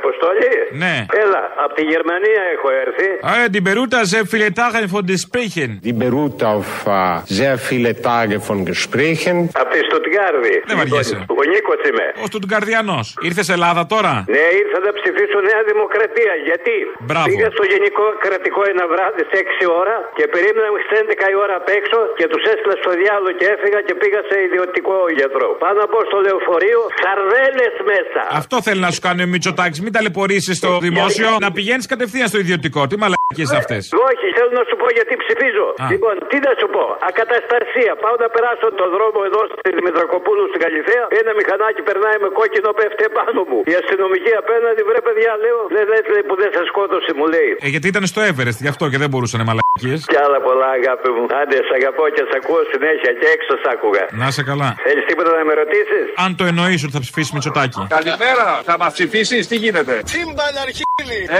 Αποστόλη. Ναι. Έλα, από τη Γερμανία έχω έρθει. Ah, die Beruta sehr viele Tage von Gesprächen. Die beruht auf äh, sehr viele Tage von Gesprächen. Από τη Στουτγκάρδη. Δεν βαριέσαι. Ο Νίκος είμαι. Ο Στουτγκαρδιανός. Ήρθες Ελλάδα τώρα; Ναι, ήρθα να ψηφίσω Νέα Δημοκρατία. Γιατί; Μπράβο. πήγα στο Γενικό Κρατικό ένα βράδυ σε 6 ώρα και περίμενα μέχρι τις 11 η ώρα απ' έξω και τους έστειλα στο διάλογο και έφυγα και πήγα σε ιδιωτικό γιατρό. Πάνω από στο λεωφορείο, σαρδέλες μέσα. Αυτό θέλει να σου κάνει ο Μητσοτάκη. Μην ταλαιπωρήσει στο δημόσιο. Να πηγαίνει κατευθείαν στο ιδιωτικό. Τι μαλακίε αυτές; Όχι, θέλω να σου πω γιατί ψηφίζω. Α. Λοιπόν, τι να σου πω. Ακαταστασία. Πάω να περάσω τον δρόμο εδώ στη Δημητρακοπούλου στην Καλυθέα. Ένα μηχανάκι περνάει με κόκκινο πέφτει επάνω μου. Η αστυνομική απέναντι βρε παιδιά λέω. Δεν λες λέει, που δεν σε σκότωσε μου λέει. Ε, γιατί ήταν στο Everest, γι' αυτό και δεν μπορούσαν μαλακίες. Κι άλλα πολλά αγάπη μου. Άντε, σ' αγαπώ και σ' ακούω συνέχεια και έξω σ' άκουγα. Να σε καλά. Θέλεις τίποτα να με ρωτήσεις; Αν το εννοείς ότι θα ψηφίσεις Μητσοτάκη. Καλημέρα, θα μας ψηφίσεις, τι γίνεται; Τσίμπαν αρχίλη.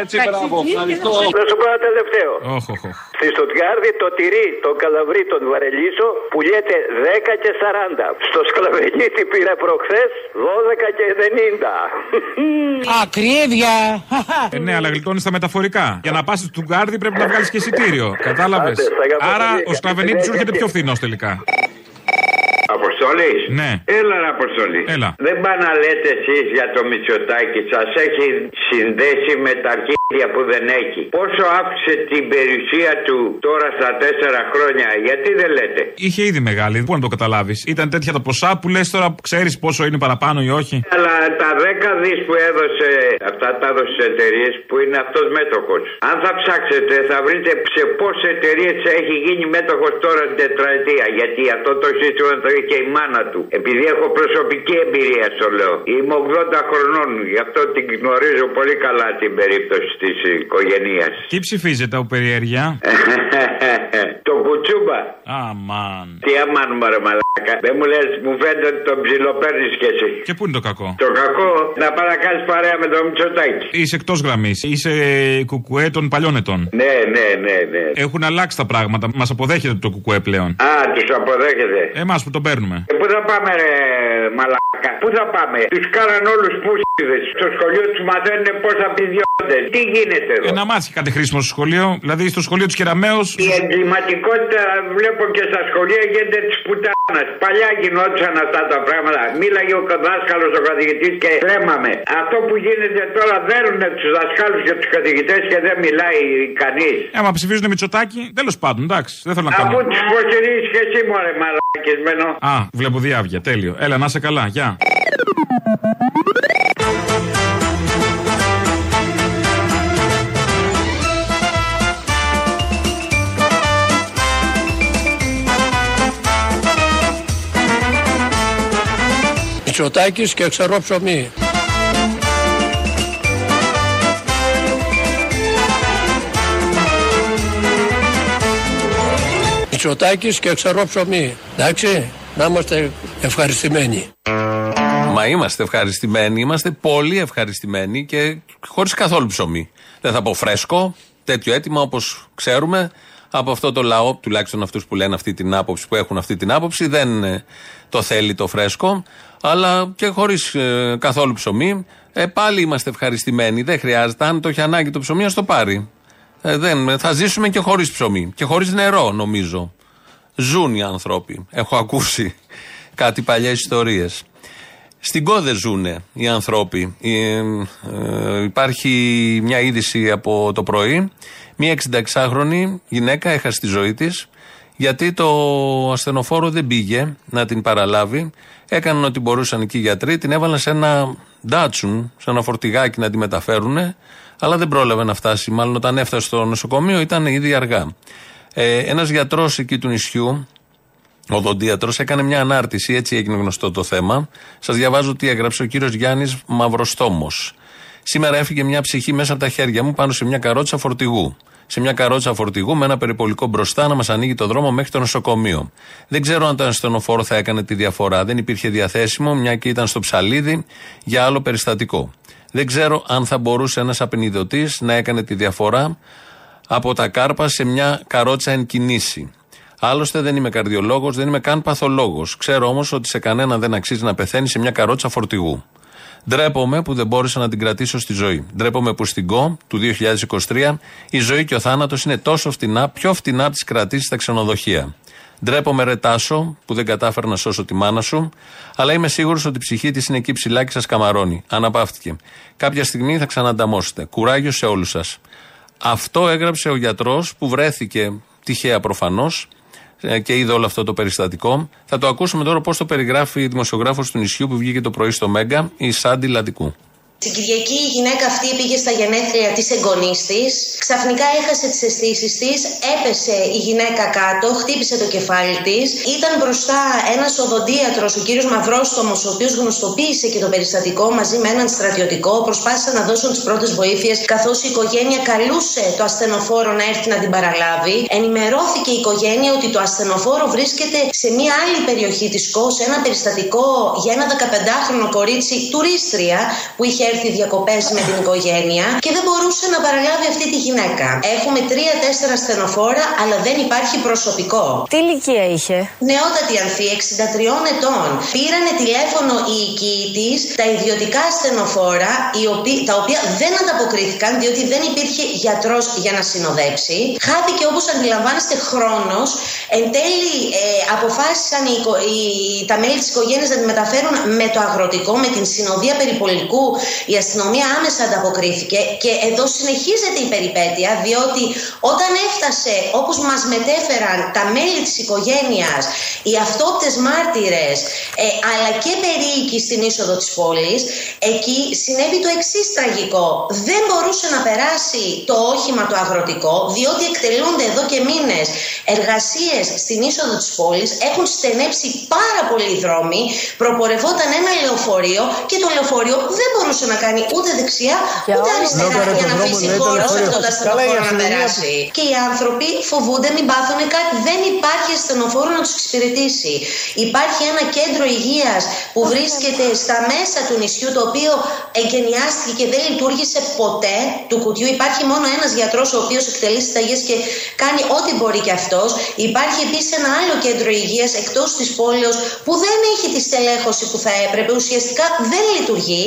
Έτσι, μπράβο. Ευχαριστώ. Να σου πω ένα τελευταίο. Όχ, όχ, όχ. Στη Στουτγκάρδη το τυρί, το καλαβρί, τον βαρελίσο πουλιέται 10 και 40. Στο σκλαβενίτη πήρα προχθές 12 και 90. Ακρίβεια. Ε, ναι, αλλά γλιτώνεις τα μεταφορικά. Για να πας του Γκάρδι πρέπει να βγάλεις και εισιτήριο. Κατάλαβες. Άντε, σ' αγαπώ Άρα πολύ. ο σκλαβενίτης σου έρχεται πιο φθηνός τελικά. Αποστολή. Ναι. Έλα, ρε Αποστολή. Έλα. Δεν πάνε να λέτε εσείς για το Μητσοτάκι. Σας έχει συνδέσει με τα αρχή αρχίδια που δεν έχει. Πόσο άφησε την περιουσία του τώρα στα τέσσερα χρόνια, γιατί δεν λέτε; Είχε ήδη μεγάλη, πού να το καταλάβεις. Ήταν τέτοια τα ποσά που λες τώρα ξέρεις πόσο είναι παραπάνω ή όχι; Αλλά τα δέκα δις που έδωσε, αυτά τα έδωσε σε εταιρείες που είναι αυτός μέτοχος. Αν θα ψάξετε, θα βρείτε σε πόσες εταιρείες έχει γίνει μέτοχος τώρα την τετραετία. Γιατί αυτό το σύστημα το είχε και η μάνα του. Επειδή έχω προσωπική εμπειρία, στο λέω. Είμαι 80 χρονών, γι' αυτό την γνωρίζω πολύ καλά την περίπτωση της οικογένεια. Τι ψηφίζετε από περιέργεια; το κουτσούμπα. Αμάν. Τι αμάν, μωρέ μαλάκα. Δεν μου λες, μου φαίνεται ότι τον ψιλοπαίρνεις κι εσύ. Και πού είναι το κακό; Το κακό να παρακάσει παρέα με τον Μητσοτάκη. Είσαι εκτός γραμμής. Είσαι κουκουέ των παλιών ετών. Ναι, ναι, ναι, ναι. Έχουν αλλάξει τα πράγματα. Μας αποδέχεται το κουκουέ πλέον. Α, τους αποδέχεται. Εμάς που τον παίρνουμε. Ε, πού θα πάμε, ρε μαλάκα; Πού θα πάμε; Τους κάναν όλους πούστιδε. Στο σχολείο τους μαθαίνουν πώ θα πηδιώνται. Τι γίνεται εδώ; Ε, να μάθει κάτι χρήσιμο στο σχολείο. Δηλαδή στο σχολείο του Κεραμαίου. Η εγκληματικότητα βλέπω και στα σχολεία γίνεται τη πουτάνας. Παλιά γινόντουσαν αυτά τα πράγματα. Μίλαγε ο δάσκαλο, ο καθηγητής και τρέμαμε. Αυτό που γίνεται τώρα δέρουν τους δασκάλους και τους καθηγητές και δεν μιλάει κανείς. Ε, άμα ψηφίζουν Μητσοτάκι, τέλος πάντων, εντάξει. Δεν θέλω να κάνω. Αφού του υποστηρίζεις και εσύ, μωρέ μαλακισμένο. Α, βλέπω διάβια. Τέλειο. Έλα, να σε καλά. Γεια. Μητσοτάκης και ξερό ψωμί. Μητσοτάκης και ξερό ψωμί. Εντάξει, να είμαστε ευχαριστημένοι. Μα είμαστε ευχαριστημένοι, είμαστε πολύ ευχαριστημένοι και χωρίς καθόλου ψωμί. Δεν θα πω φρέσκο, τέτοιο έτοιμο όπως ξέρουμε από αυτό το λαό, τουλάχιστον αυτούς που λένε αυτή την άποψη, που έχουν αυτή την άποψη, δεν ε, το θέλει το φρέσκο, αλλά και χωρίς καθόλου ψωμί. Ε, πάλι είμαστε ευχαριστημένοι. Δεν χρειάζεται. Αν το έχει ανάγκη το ψωμί, ας το πάρει. Ε, δεν, θα ζήσουμε και χωρίς ψωμί. Και χωρίς νερό, νομίζω. Ζουν οι άνθρωποι. Έχω ακούσει κάτι παλιές ιστορίες. Στην Κόδε ζουνε οι άνθρωποι. Ε, ε, υπάρχει μια είδηση από το πρωί. Μια 66χρονη γυναίκα έχασε τη ζωή της γιατί το ασθενοφόρο δεν πήγε να την παραλάβει. Έκαναν ό,τι μπορούσαν εκεί οι γιατροί. Την έβαλαν σε ένα ντάτσουν, σε ένα φορτηγάκι να τη μεταφέρουν. Αλλά δεν πρόλαβε να φτάσει. Μάλλον όταν έφτασε στο νοσοκομείο ήταν ήδη αργά. Ε, Ένας γιατρός εκεί του νησιού, ο δοντίατρο έκανε μια ανάρτηση, έτσι έγινε γνωστό το θέμα. Σας διαβάζω τι έγραψε ο κύριος Γιάννης Μαυροστόμος. Σήμερα έφυγε μια ψυχή μέσα από τα χέρια μου πάνω σε μια καρότσα φορτηγού. Σε μια καρότσα φορτηγού με ένα περιπολικό μπροστά να μας ανοίγει το δρόμο μέχρι το νοσοκομείο. Δεν ξέρω αν το ασθενοφόρο θα έκανε τη διαφορά. Δεν υπήρχε διαθέσιμο, μια και ήταν στο ψαλίδι για άλλο περιστατικό. Δεν ξέρω αν θα μπορούσε ένας απεινιδωτής να έκανε τη διαφορά από τα κάρπα σε μια καρότσα εν κινήσει. Άλλωστε δεν είμαι καρδιολόγος, δεν είμαι καν παθολόγος. Ξέρω όμως ότι σε κανέναν δεν αξίζει να πεθαίνει σε μια καρότσα φορτηγού. Ντρέπομαι που δεν μπόρεσα να την κρατήσω στη ζωή. Ντρέπομαι που στην ΚΟ του 2023 η ζωή και ο θάνατος είναι τόσο φτηνά, πιο φτηνά από τις κρατήσεις στα ξενοδοχεία. Ντρέπομαι ρε Τάσο που δεν κατάφερα να σώσω τη μάνα σου, αλλά είμαι σίγουρος ότι η ψυχή της είναι εκεί ψηλά και σας καμαρώνει. Αναπαύτηκε. Κάποια στιγμή θα ξανανταμώσετε. Κουράγιο σε όλους σας. Αυτό έγραψε ο γιατρός που βρέθηκε τυχαία προφανώς και είδε όλο αυτό το περιστατικό. Θα το ακούσουμε τώρα πώς το περιγράφει η δημοσιογράφος του νησιού που βγήκε το πρωί στο Μέγκα, η Σάντι Λαντικού. Την Κυριακή η γυναίκα αυτή πήγε στα γενέθλια της εγγονής της, ξαφνικά έχασε τις αισθήσεις της, έπεσε η γυναίκα κάτω, χτύπησε το κεφάλι της, ήταν μπροστά ένας οδοντίατρος, ο κύριος Μαυρόστομος, ο οποίος γνωστοποίησε και το περιστατικό μαζί με έναν στρατιωτικό, προσπάθησαν να δώσουν τις πρώτες βοήθειες, καθώς η οικογένεια καλούσε το ασθενοφόρο να έρθει να την παραλάβει. Ενημερώθηκε η οικογένεια ότι το ασθενοφόρο βρίσκεται σε μια άλλη περιοχή της ΚΟ, σε ένα περιστατικό για ένα 15χρονο κορίτσι τουρίστρια που είχε έρθει διακοπές με την οικογένεια και δεν μπορούσε να παραλάβει αυτή τη γυναίκα. Έχουμε τρία-τέσσερα στενοφόρα, αλλά δεν υπάρχει προσωπικό. Τι ηλικία είχε; Νεότατη ανθή, 63 ετών. Πήρανε τηλέφωνο οι οικοί τη, τα ιδιωτικά στενοφόρα, τα οποία δεν ανταποκρίθηκαν διότι δεν υπήρχε γιατρός για να συνοδέψει. Χάθηκε όπως αντιλαμβάνεστε χρόνος. Εν τέλει ε, αποφάσισαν οι, τα μέλη της οικογένειας να τη μεταφέρουν με το αγροτικό, με την συνοδεία περιπολικού η αστυνομία άμεσα ανταποκρίθηκε και εδώ συνεχίζεται η περιπέτεια διότι όταν έφτασε όπως μας μετέφεραν τα μέλη της οικογένειας, οι αυτόπτες μάρτυρες ε, αλλά και περίοικοι στην είσοδο της πόλης, εκεί συνέβη το εξής τραγικό. Δεν μπορούσε να περάσει το όχημα το αγροτικό διότι εκτελούνται εδώ και μήνες εργασίες στην είσοδο της πόλης, έχουν στενέψει πάρα πολλοί δρόμοι, προπορευόταν ένα λεωφορείο και το λεωφορείο δεν μπορούσε να κάνει ούτε δεξιά ούτε αριστερά για να αφήσει χώρο σε αυτό το ασθενοφόρο να περάσει. Και οι άνθρωποι φοβούνται μην πάθουν κάτι. Δεν υπάρχει ασθενοφόρο να τους εξυπηρετήσει. Υπάρχει ένα κέντρο υγείας που βρίσκεται στα μέσα του νησιού το οποίο εγκαινιάστηκε και δεν λειτουργήσε ποτέ του κουτιού. Υπάρχει μόνο ένας γιατρός ο οποίος εκτελεί συνταγέ και κάνει ό,τι μπορεί και αυτός. Υπάρχει επίσης ένα άλλο κέντρο υγείας εκτός της πόλεως που δεν έχει τη στελέχωση που θα έπρεπε. Ουσιαστικά δεν λειτουργεί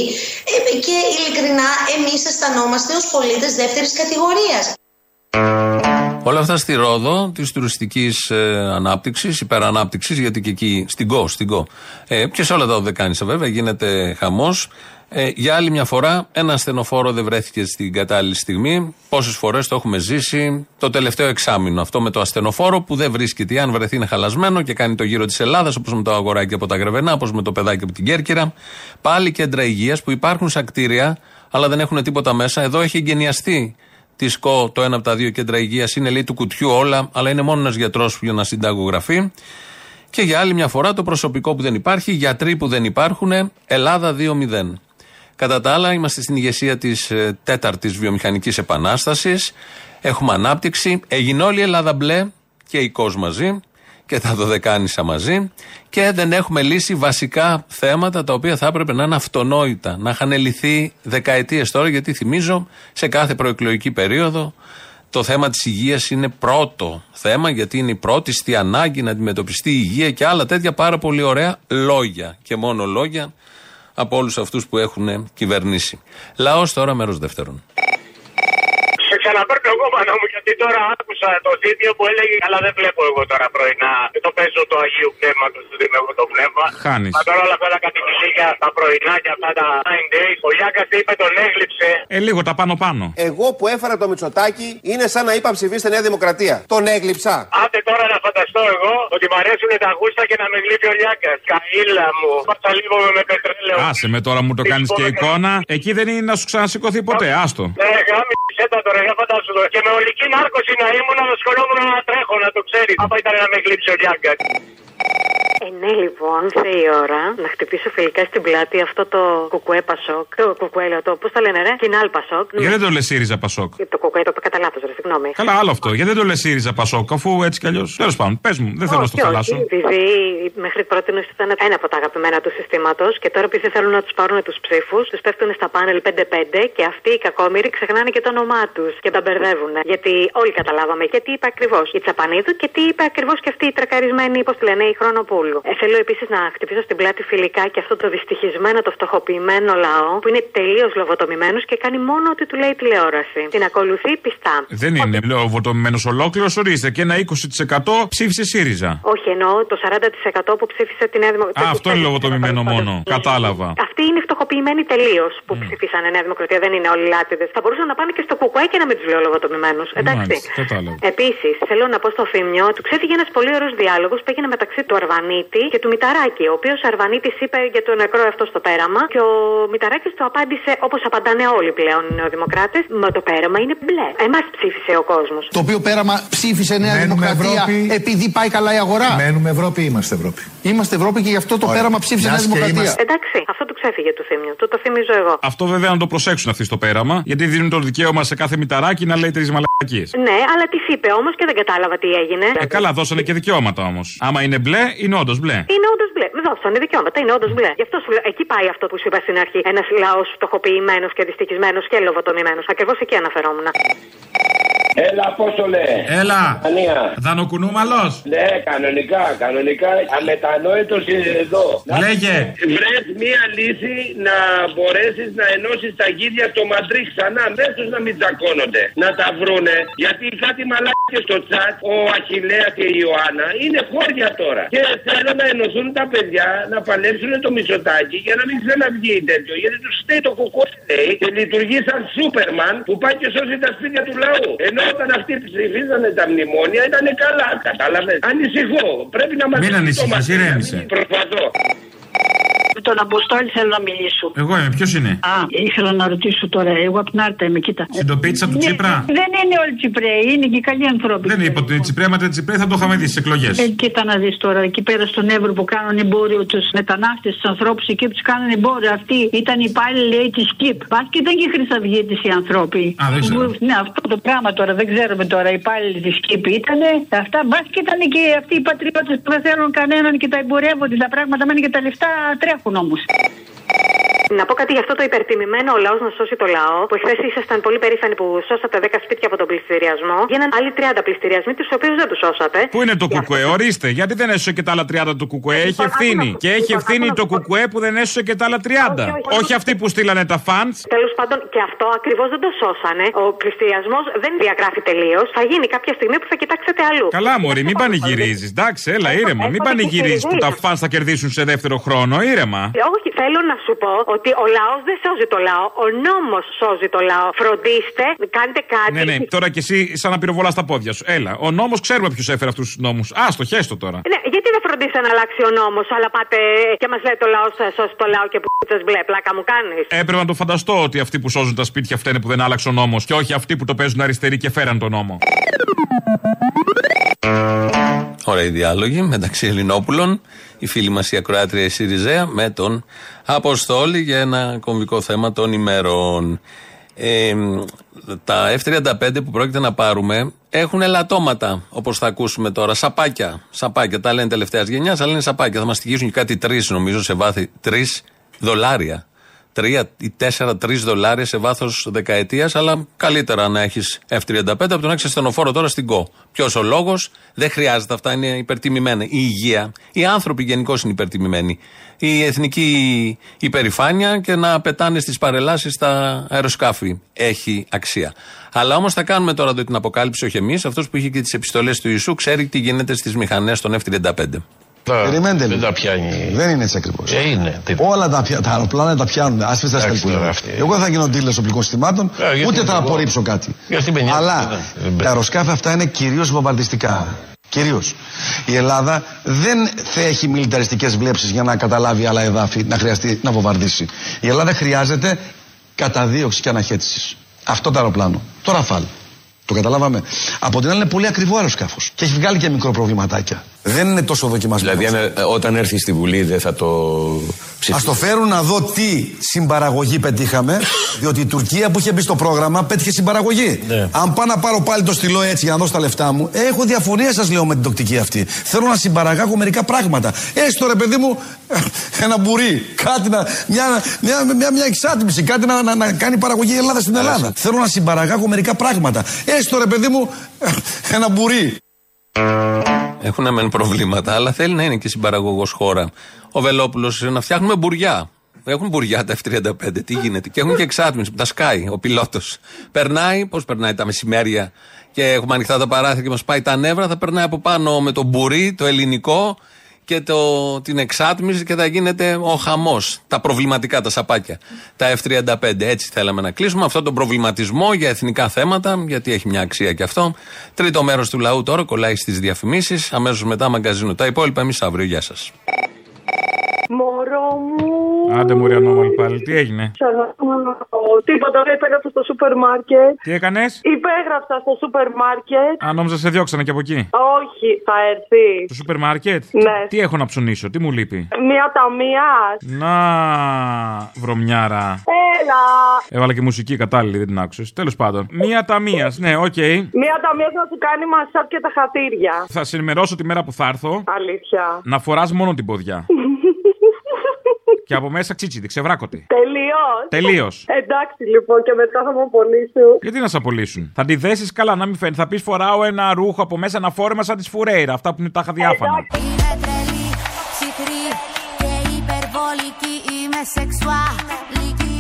Ε, και ειλικρινά εμείς αισθανόμαστε ως πολίτες δεύτερης κατηγορίας. Όλα αυτά στη Ρόδο της τουριστικής ε, ανάπτυξης, υπερανάπτυξης, γιατί και εκεί στην ΚΟ, στην ΚΟ. Ε, και σε όλα τα Οδεκάνησα βέβαια γίνεται χαμός. Ε, για άλλη μια φορά, ένα ασθενοφόρο δεν βρέθηκε στην κατάλληλη στιγμή. Πόσες φορές το έχουμε ζήσει το τελευταίο εξάμεινο. Αυτό με το ασθενοφόρο που δεν βρίσκεται. Αν βρεθεί είναι χαλασμένο και κάνει το γύρο της Ελλάδας, όπως με το αγοράκι από τα Γρεβενά, όπως με το παιδάκι από την Κέρκυρα. Πάλι κέντρα υγείας που υπάρχουν σαν κτίρια, αλλά δεν έχουν τίποτα μέσα. Εδώ έχει εγκαινιαστεί τη ΚΟ το ένα από τα δύο κέντρα υγείας. Είναι λέει του κουτιού όλα, αλλά είναι μόνο ένας γιατρός για να συνταγογραφεί. Και για άλλη μια φορά το προσωπικό που δεν υπάρχει, γιατροί που δεν υπάρχουν, Ελλάδα 2-0. Κατά τα άλλα, είμαστε στην ηγεσία της ε, τέταρτης βιομηχανικής επανάστασης. Έχουμε ανάπτυξη. Έγινε όλη η Ελλάδα μπλε και η ΚΟΣ μαζί και τα δωδεκάνησα μαζί και δεν έχουμε λύσει βασικά θέματα τα οποία θα έπρεπε να είναι αυτονόητα, να είχαν λυθεί δεκαετίες τώρα, γιατί θυμίζω σε κάθε προεκλογική περίοδο το θέμα της υγείας είναι πρώτο θέμα, γιατί είναι η πρώτη στη ανάγκη να αντιμετωπιστεί η υγεία και άλλα τέτοια πάρα πολύ ωραία λόγια και μόνο λόγια από όλους αυτούς που έχουν κυβερνήσει. Λαός τώρα μέρος δεύτερον. Σε ξαναπαίρνω εγώ πάνω μου γιατί τώρα άκουσα το βίντεο που έλεγε Αλλά δεν βλέπω εγώ τώρα πρωινά. Δεν το παίζω το Αγίου Πνεύματος, δεν δίνω εγώ το πνεύμα. Χάνεις. Μα τώρα όλα αυτά τα κατηφυσίκια, τα πρωινά και αυτά τα 9 days. Ο Γιάκας είπε τον έγλειψε. Ε, λίγο τα πάνω πάνω. Εγώ που έφερα το Μητσοτάκι είναι σαν να είπα ψηφίστε Νέα Δημοκρατία. Τον έγλειψα. Άντε τώρα να φανταστώ εγώ ότι μ' αρέσουν τα γούστα και να με γλύφει ο Λιάκα. Καήλα μου. Πάσα λίγο με πετρέλαιο. Άσε με τώρα μου το κάνεις και εικόνα. Εκεί δεν είναι να σου ξανασηκωθεί ποτέ. Άστο. Ναι, γάμισε τα τώρα, για φαντάσου το. Και με ολική νάρκωση να ήμουν να ασχολούμουν να τρέχω, να το ξέρεις. Άμα ήταν να με γλύψει ο Λιάγκα. Ε, ναι, λοιπόν, ήρθε η ώρα να χτυπήσω φιλικά στην πλάτη αυτό το κουκουέ πασόκ. Το κουκουέ, λέω το, πώς το λένε, ρε, κοινάλ πασόκ. Γιατί δεν το λες ΣΥΡΙΖΑ Πασόκ; Το κουκουέ το είπα κατά λάθος, ρε, συγγνώμη. Καλά, άλλο αυτό. Γιατί δεν το λες ΣΥΡΙΖΑ Πασόκ, αφού έτσι κι αλλιώ. Τέλος πάντων, πες μου, δεν θέλω να στο Όχι, χαλάσω. όχι, Επειδή μέχρι πρώτη ήταν ένα από τα αγαπημένα του συστήματος και τώρα επειδή θέλουν να τους πάρουν τους ψήφους, τους πέφτουν στα πάνελ 5-5 και αυτοί οι κακόμοιροι ξεχνάνε και το όνομά τους και τα μπερδεύουν. Γιατί όλοι καταλάβαμε και τι είπε ακριβώς η Τσαπανίδου και τι είπε ακριβώς και αυτή η τρακαρισμένη, πώς τη λένε, η Χρονοπούλου. Ε, θέλω επίσης να χτυπήσω στην πλάτη φιλικά και αυτό το δυστυχισμένο, το φτωχοποιημένο λαό που είναι τελείως λογοτομημένος και κάνει μόνο ό,τι του λέει η τηλεόραση. Την ακολουθεί πιστά. Δεν είναι λογοτομημένος ολόκληρος, ορίστε και ένα 20% ψήφισε ΣΥΡΙΖΑ. Όχι, εννοώ το 40% που ψήφισε τη Νέα Δημοκρατία. Α, αυτό είναι λογοτομημένο μόνο. Κατάλαβα. Αυτοί είναι φτωχοποιημένοι τελείως που ψήφισαν Νέα Δημοκρατία, δεν είναι όλοι λάτιδες. Θα μπορούσαν να πάνε και στο κουκουέ και να μην τους λέω λογοτομημένους. Εντάξει. Μάλιστα, κατάλαβα. Επίσης, θέλω να πω στο Θήμιο, του ξέφυγε ένας πολύ ωραίος διάλογος που έγινε μεταξύ του Αρβανίτη και του Μηταράκη. Ο οποίος Αρβανίτης είπε για το νεκρό αυτό στο πέραμα και ο Μηταράκης του απάντησε όπως απαντάνε όλοι πλέον οι νεοδημοκράτες. Μα το πέραμα είναι μπλε. Εμάς ψήφισε ο κόσμος. Το οποίο πέραμα ψήφισε Νέα Μένουμε Δημοκρατία Ευρώπη. επειδή πάει καλά η αγορά. Μένουμε Ευρώπη ή είμαστε Ευρώπη; Είμαστε Ευρώπη και γι' αυτό το Ωραία. πέραμα ψήφισε Νέα Μιας και Δημοκρατία. είμαστε- Εντάξει, αυτό του ξέφυγε του Θήμιου. Του το θυμίζω εγώ. Αυτό βέβαια να το προσέξουν αυτοί στο πέραμα, γιατί δίνουν το δικαίωμα σε κάθε μηταράκι να λέει τρεις μαλακίες. Ναι, αλλά τις είπε όμως και δεν κατάλαβα τι έγινε. Ε, καλά, δώσανε και δικαιώματα όμως. Άμα είναι μπλε, είναι όντως μπλε. Είναι όντως μπλε. Με δώσανε δικαιώματα, είναι όντως μπλε. Γι' αυτό σου λέω, εκεί πάει αυτό που σου είπα στην αρχή. Ένας λαός φτωχοποιημένος και δυστυχισμένος και λοβοτομημένος. Ακριβώς εκεί αναφερόμουν. Έλα, πώ το λέει. Έλα. Ανία. Δανοκουνούμαλος. Ναι, κανονικά, κανονικά. Αμετανόητος είναι εδώ. Λέγε. Βρες μία λύση να μπορέσεις να ενώσεις τα γίδια στο Μαντρί ξανά. Μες τους να μην τσακώνονται. Να τα βρούνε. Γιατί κάτι μαλάκια στο τσάτ, ο Αχηλέα και η Ιωάννα είναι χώρια τώρα. Και θέλω να ενωθούν τα παιδιά να παλέψουν το μισοτάκι για να μην ξαναβγεί τέτοιο. Γιατί τους στέει το κουκό λέει και λειτουργεί σαν Σούπερμαν που πάει και σώζει τα σπίτια του λαού. Ενώ όταν αυτοί ψηφίζανε τα μνημόνια ήταν καλά. Κατάλαβες. Ανησυχώ. Πρέπει να μας Μην ανησυχείς, ηρέμησε. Προσπαθώ. Τον Αποστόλη θέλω να μιλήσω. Εγώ είμαι, ποιος είναι; Α, ήθελα να ρωτήσω τώρα. Εγώ από την Άρτα είμαι, κοίτα. Συντοπίτσα του Ναι, Τσίπρα; Δεν είναι όλοι Τσιπρέοι, είναι και καλοί άνθρωποι. Δεν είπα ότι Τσιπρέ, άμα δεν Τσιπρέ θα το είχαμε δει στις εκλογές. Ε, κοίτα να δεις τώρα, εκεί πέρα στον Εύρο που κάνουν εμπόριο τους μετανάστες, τους ανθρώπους εκεί που τους κάνουν εμπόριο. Αυτοί ήταν οι υπάλληλοι λέει της ΚΙΠ. Πα και ήταν και χρυσαυγίτε οι άνθρωποι. Α, δεν ξέρω. Που- Ναι, αυτό το πράγμα τώρα δεν ξέρουμε τώρα. Οι υπάλληλοι της ΚΙΠ ήταν. Αυτά μπα και ήταν και αυτοί οι πατριώτες που δεν θέλουν κανέναν και τα εμπορεύονται. Τα πράγματα μένουν και τα λεφτά τρέχουν όμως. Να πω κάτι για αυτό το υπερτιμημένο ο λαός να σώσει το λαό, που εχθές ήσασταν πολύ περήφανοι που σώσατε 10 σπίτια από τον πληστηριασμό. Γίνανε άλλοι 30 πληστηριασμοί, τους οποίους δεν τους σώσατε. Πού είναι το κουκουέ, ορίστε. Γιατί δεν έσωσε και τα άλλα 30 του κουκουέ. Έχει ευθύνη. Και έχει ευθύνη το κουκουέ που δεν έσωσε και τα άλλα 30. Όχι αυτοί που στείλανε τα φαντ. Τέλος πάντων, και αυτό ακριβώς δεν το σώσανε. Ο πληστηριασμός δεν διαγράφει τελείως. Θα γίνει κάποια στιγμή που θα κοιτάξετε αλλού. Καλά, Μωρή, μην πανηγυρίζεις. Εντάξει, έλα, ήρεμα. Μην πανηγυρίζεις που τα φαν θα κερδίσουν σε δεύτερο χρόνο. Ήρεμα. Ε, Όχι, θέλω να σου πω ότι ο λαός δεν σώζει το λαό. Ο νόμος σώζει το λαό. Φροντίστε, κάντε κάτι. Ναι, ναι, τώρα κι εσύ σαν να πυροβολάς τα πόδια σου. Έλα, ο νόμος ξέρουμε ποιο έφερε αυτούς τους νόμους. Άστο, χέστο τώρα. Ναι, γιατί δεν φροντίσετε να αλλάξει ο νόμος, αλλά πάτε και μας λέτε το λαός θα σώσει το λαό και που μπλε, πλάκα μου κάνεις. Έπρεπε να το φανταστώ ότι αυτοί που σώζουν τα σπίτια φταίνε που δεν άλλαξε ο νόμος και όχι αυτοί που το παίζουν αριστεροί και φέραν τον νόμο. Ωραία διάλογοι μεταξύ Ελληνόπουλων, η φίλη μας η Ακροάτρια η Σιριζέα με τον Αποστόλη για ένα κομβικό θέμα των ημερών. Ε, τα F-35 που πρόκειται να πάρουμε έχουν ελαττώματα, όπως θα ακούσουμε τώρα. Σαπάκια. Σαπάκια. Τα λένε τελευταίας γενιάς, αλλά είναι σαπάκια. Θα μας στοιχήσουν και κάτι τρεις, νομίζω, σε βάθη. Τρεις δολάρια. Τρία ή τέσσερα, τρεις δολάρια σε βάθος δεκαετίας, αλλά καλύτερα να έχεις F-35 από το να έχει ασθενοφόρο τώρα στην ΚΟ. Ποιος ο λόγος, δεν χρειάζεται αυτά, είναι υπερτιμημένα. Η υγεία, οι άνθρωποι γενικώς είναι υπερτιμημένοι. Η εθνική υπερηφάνεια και να πετάνε στις παρελάσεις τα αεροσκάφη έχει αξία. Αλλά όμως θα κάνουμε τώρα εδώ την αποκάλυψη, όχι εμείς. Αυτός που είχε και τις επιστολές του Ιησού ξέρει τι γίνεται στις μηχανές των F-35. Περιμένετε Δεν λίγο. τα πιάνει. Δεν είναι έτσι ακριβώς. Ε, είναι. Τι- Όλα τα, πια- τα αεροπλάνα τα πιάνουν. Άσε τα Εντάξει, σκαλπούλια. τώρα αυτή. Εγώ δεν θα γίνω ντύλε οπλικών συστημάτων, Ε, γιατί ούτε θα εγώ- απορρίψω κάτι. Γιατί με νοιάζει, Αλλά δεν- δεν- τα αεροσκάφη αυτά είναι κυρίως βομβαρδιστικά. Κυρίως. Η Ελλάδα δεν θα έχει μιλιταριστικές βλέψεις για να καταλάβει άλλα εδάφη να χρειαστεί να βομβαρδίσει. Η Ελλάδα χρειάζεται καταδίωξης και αναχέτησης. Αυτό το αεροπλάνο. Το Ραφάλ. Το καταλάβαμε. Από την άλλη είναι πολύ ακριβό αεροσκάφος. Και έχει βγάλει και μικρό προβληματάκια. Δεν είναι τόσο δοκιμασμένος. Δηλαδή, αν, ε, όταν έρθει στη Βουλή, δεν θα το Α το φέρουν να δω τι συμπαραγωγή πετύχαμε, διότι η Τουρκία που είχε μπει στο πρόγραμμα πέτυχε συμπαραγωγή. Αν πάω να πάρω πάλι το στυλό έτσι για να δώσω τα λεφτά μου, έχω διαφωνία σας λέω με την τοκτική αυτή. Θέλω να συμπαραγάγω μερικά πράγματα. Έστω ρε παιδί μου, ένα μπουρί, κάτι να. μια, μια, μια, μια εξάτμιση, κάτι να, να, να κάνει παραγωγή η Ελλάδα στην Ελλάδα. Θέλω να συμπαραγάγω μερικά πράγματα. Έστω ρε παιδί μου, ένα μπουρί. Έχουν μεν προβλήματα, αλλά θέλει να είναι και συμπαραγωγός χώρα. Ο Βελόπουλος να φτιάχνουμε μπουριά. Έχουν μπουριά τα F-35, τι γίνεται. Και έχουν και εξάτμιση που τα σκάει ο πιλότος. Περνάει, πώς περνάει τα μεσημέρια και έχουμε ανοιχτά τα παράθυρα και μας πάει τα νεύρα, θα περνάει από πάνω με το μπουρί, το ελληνικό και το, την εξάτμιση και θα γίνεται ο χαμός. Τα προβληματικά, τα σαπάκια. Τα F-35. Έτσι θέλαμε να κλείσουμε αυτόν τον προβληματισμό για εθνικά θέματα, γιατί έχει μια αξία και αυτό. Τρίτο μέρος του λαού τώρα κολλάει στις διαφημίσεις. Αμέσως μετά μαγκαζίνο. Τα υπόλοιπα εμείς αύριο. Γεια σας. Μωρό μου. Άντε, Μωρή Ανώμαλη πάλι, τι έγινε; Σ' αγαπώ. Τίποτα, δεν υπέγραψα στο σούπερ μάρκετ. Τι έκανες; Υπέγραψα στο σούπερ μάρκετ. Αν νόμιζα σε διώξανε και από εκεί. Όχι, θα έρθει. Στο σούπερ μάρκετ; Ναι. Τι έχω να ψωνίσω, τι μου λείπει; Μία ταμεία. Να, βρωμιάρα. Έλα. Έβαλα και μουσική κατάλληλη, δεν την άκουσες. Τέλος πάντων. Μία ταμεία, ναι, οκ. Μία ταμεία να σου κάνει μασάτ και τα χατήρια. Θα σε ενημερώσω τη μέρα που θα έρθω Αλήθεια. να φοράς μόνο την ποδιά. και από μέσα τσίτσιδι, ξεβράκωτη. Τελείως. Τελείως. Εντάξει λοιπόν και μετά θα μου απολύσω. Γιατί να σε απολύσουν; Θα τη δέσεις καλά, να μην φαίνεται. Θα πεις φοράω ένα ρούχο από μέσα, ένα φόρεμα σαν της φουρέιρα. Αυτά που είναι τάχα διάφανα. Είμαι τρελή, ψυχρή και υπερβολική. Είμαι σεξουαλική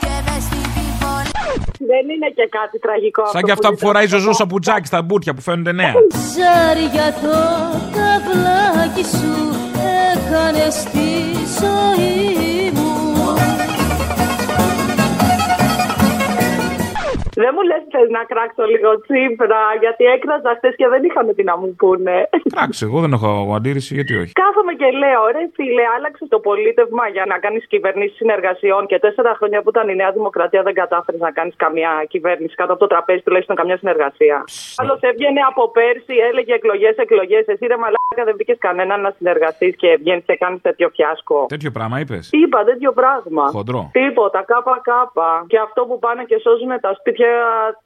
και ευαίσθητη πολύ. Δεν είναι και κάτι τραγικό Σαν αυτό και αυτά που λέτε. φοράει η Ζωζό σαπουτζάκι στα μπουτια που φαίνονται νέα. Ζάρι για το ταυλάκι σου έκανε στη ζωή μου. Δεν μου λες θες να κράξω λίγο τσίπρα γιατί έκραζα χθες και δεν είχαμε τι να μου πούνε. Εντάξει, εγώ δεν έχω αντίρρηση, γιατί όχι. Κάθομαι και λέω, ρε φίλε, άλλαξε το πολίτευμα για να κάνεις κυβερνήσεις συνεργασιών και τέσσερα χρόνια που ήταν η Νέα Δημοκρατία δεν κατάφερες να κάνεις καμία κυβέρνηση κάτω από το τραπέζι, τουλάχιστον καμιά συνεργασία. Άλλος έβγαινε από πέρσι, έλεγε εκλογές, εκλογές. Εσύ ρε μαλάκα δεν βρήκες κανέναν να συνεργαστείς και βγαίνεις και κάνεις τέτοιο φιάσκο. Τέτοιο πράγμα είπες; Είπα τέτοιο πράγμα. Χοντρό. Τίποτα, κάπα κάπα. Και αυτό που πάνε και σώζουν τα σπίτια,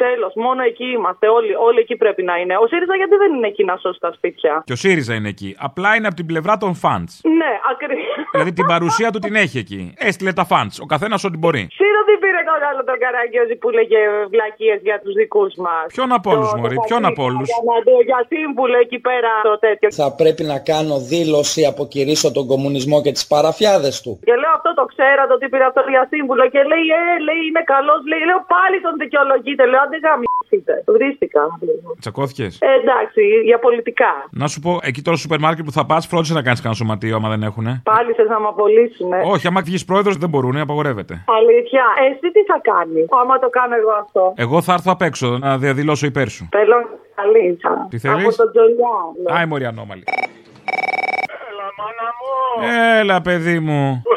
τέλος. Μόνο εκεί είμαστε. Όλοι, όλοι εκεί πρέπει να είναι. Ο ΣΥΡΙΖΑ γιατί δεν είναι εκεί να σώσει τα σπίτια; Και ο ΣΥΡΙΖΑ είναι εκεί. Απλά είναι από την πλευρά των φαντ. Ναι, ακριβώς. Δηλαδή την παρουσία του την έχει εκεί. Έστειλε τα φαντ. Ο καθένας ό,τι μπορεί. Σύρο δεν πήρε τον άλλο τον Καραγκιόζη που λέγε βλακίες για τους δικούς μας. Ποιον από όλους, Μωρή, ποιον από όλους; Για, να το- για σύμβουλο εκεί πέρα το τέτοιο. Θα πρέπει να κάνω δήλωση, αποκηρύσω τον κομμουνισμό και τις παραφιάδες του. Και λέω αυτό το ξέρατε ότι πήρε αυτό για σύμβουλο και λέει, Ε, λέει είναι καλός. Λέει, λέω πάλι τον δικαιολογείτε. Λέω, άντε γαμίσετε. Βρίστηκα. Τσακώθηκες; Ε, εντάξει, για πολιτικά. Να σου πω, εκεί τώρα στο σούπερ μάρκετ που θα πας, φρόντισε να κάνεις κανένα σωματείο άμα δεν έχουνε. Πάλι θε να με απολύσουν. Όχι, άμα βγεις πρόεδρος δεν μπορούν, απαγορεύεται. Αλήθεια. Εσύ τι θα κάνεις, άμα το κάνω εγώ αυτό; Εγώ θα έρθω απ' έξω να διαδηλώσω υπέρ σου. Θέλω καλή. Τι θέλεις; Από τον Τζολιά. λέω. Άι, Μωρή ανώμαλη. Έλα, παιδί μου. Πού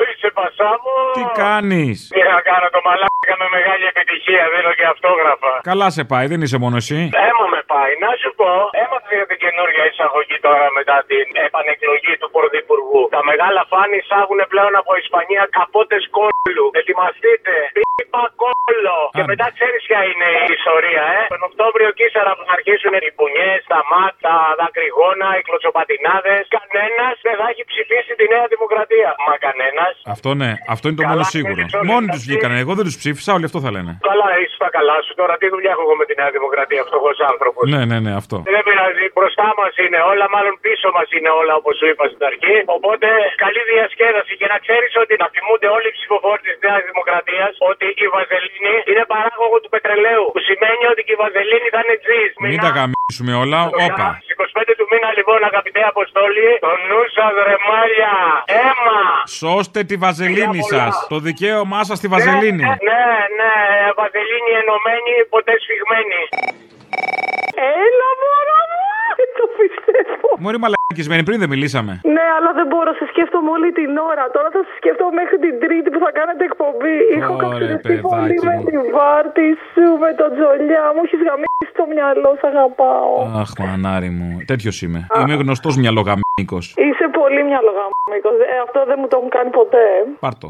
είσαι, πασά μου. Τι κάνεις; Τι να κάνω το μαλάκα με μεγάλη επιτυχία, δίνω και αυτόγραφα. Καλά σε πάει, δεν είσαι μόνο εσύ. Έμα με πάει. Να σου πω, έμαθα για την καινούργια εισαγωγή τώρα μετά την επανεκλογή του Πρωθυπουργού. Τα μεγάλα φάνη εισάγουν πλέον από Ισπανία καπότες κόλλου. Ετοιμαστείτε. Πίπα κόλλο. Και μετά ξέρεις ποια είναι η ιστορία, ε. Τον Οκτώβριο και ύστερα που θα αρχίσουν οι πουνιέ, τα μάτ, τα δακρυγόνα, οι κλωτσοπατινάδες. Κανένας δεν θα έχει ψηφίσει τη Νέα Δημοκρατία. Μα κανένας. Αυτό ναι, αυτό είναι το Καλά, μόνο σίγουρο. είναι όλοι Μόνοι τους αυτοί. βγήκανε. Εγώ δεν τους ψήφισα, όλοι αυτό θα λένε. Καλά, είσαι στα καλά σου τώρα. Τι δουλειά έχω εγώ με τη Νέα Δημοκρατία, φτωχός άνθρωπος. Ναι, ναι, ναι, αυτό. Δεν πειράζει, μπροστά μας είναι όλα, μάλλον πίσω μας είναι όλα όπως σου είπα στην αρχή. Οπότε καλή διασκέδαση και να ξέρεις ότι να θυμούνται όλοι οι ψηφοφόροι της Νέας Δημοκρατίας ότι η Βαζελίνη είναι παράγωγο του πετρελαίου. Που σημαίνει ότι και η Βαζελίνη θα είναι τζις. Μην τα γαμίσουμε όλα, όπα. Στι 25 του μήνα λοιπόν, αγαπητέ Αποστόλη, το νου σας ρεμάλια, αίμα. Σώστε τη βαζελίνη σας. Το δικαίωμά σας στη βαζελίνη. Ναι, ναι, ναι, Βαζελίνη ενωμένη, ποτέ σφιγμένη. Έλα, μωρά μου. Δεν το πιστεύω. Μωρή μαλακισμένη, πριν δεν μιλήσαμε. Ναι, αλλά δεν μπορώ. Σε σκέφτομαι όλη την ώρα. Τώρα θα σε σκέφτομαι μέχρι την Τρίτη που θα κάνετε εκπομπή. Έχω Ωραία, καξιδευτεί πολύ παιδάκι με μου. τη βάρτη σου, με τον τζολιά. Μου έχεις γαμίσει το μυαλό, σ' αγαπάω. Αχ, μανάρι μου. Τέτοιος είμαι. Είμαι γνωστός μυαλογαμίκος. Είσαι πολύ μυαλογαμμίκος. Ε, αυτό δεν μου το έχουν κάνει ποτέ. Πάρτο.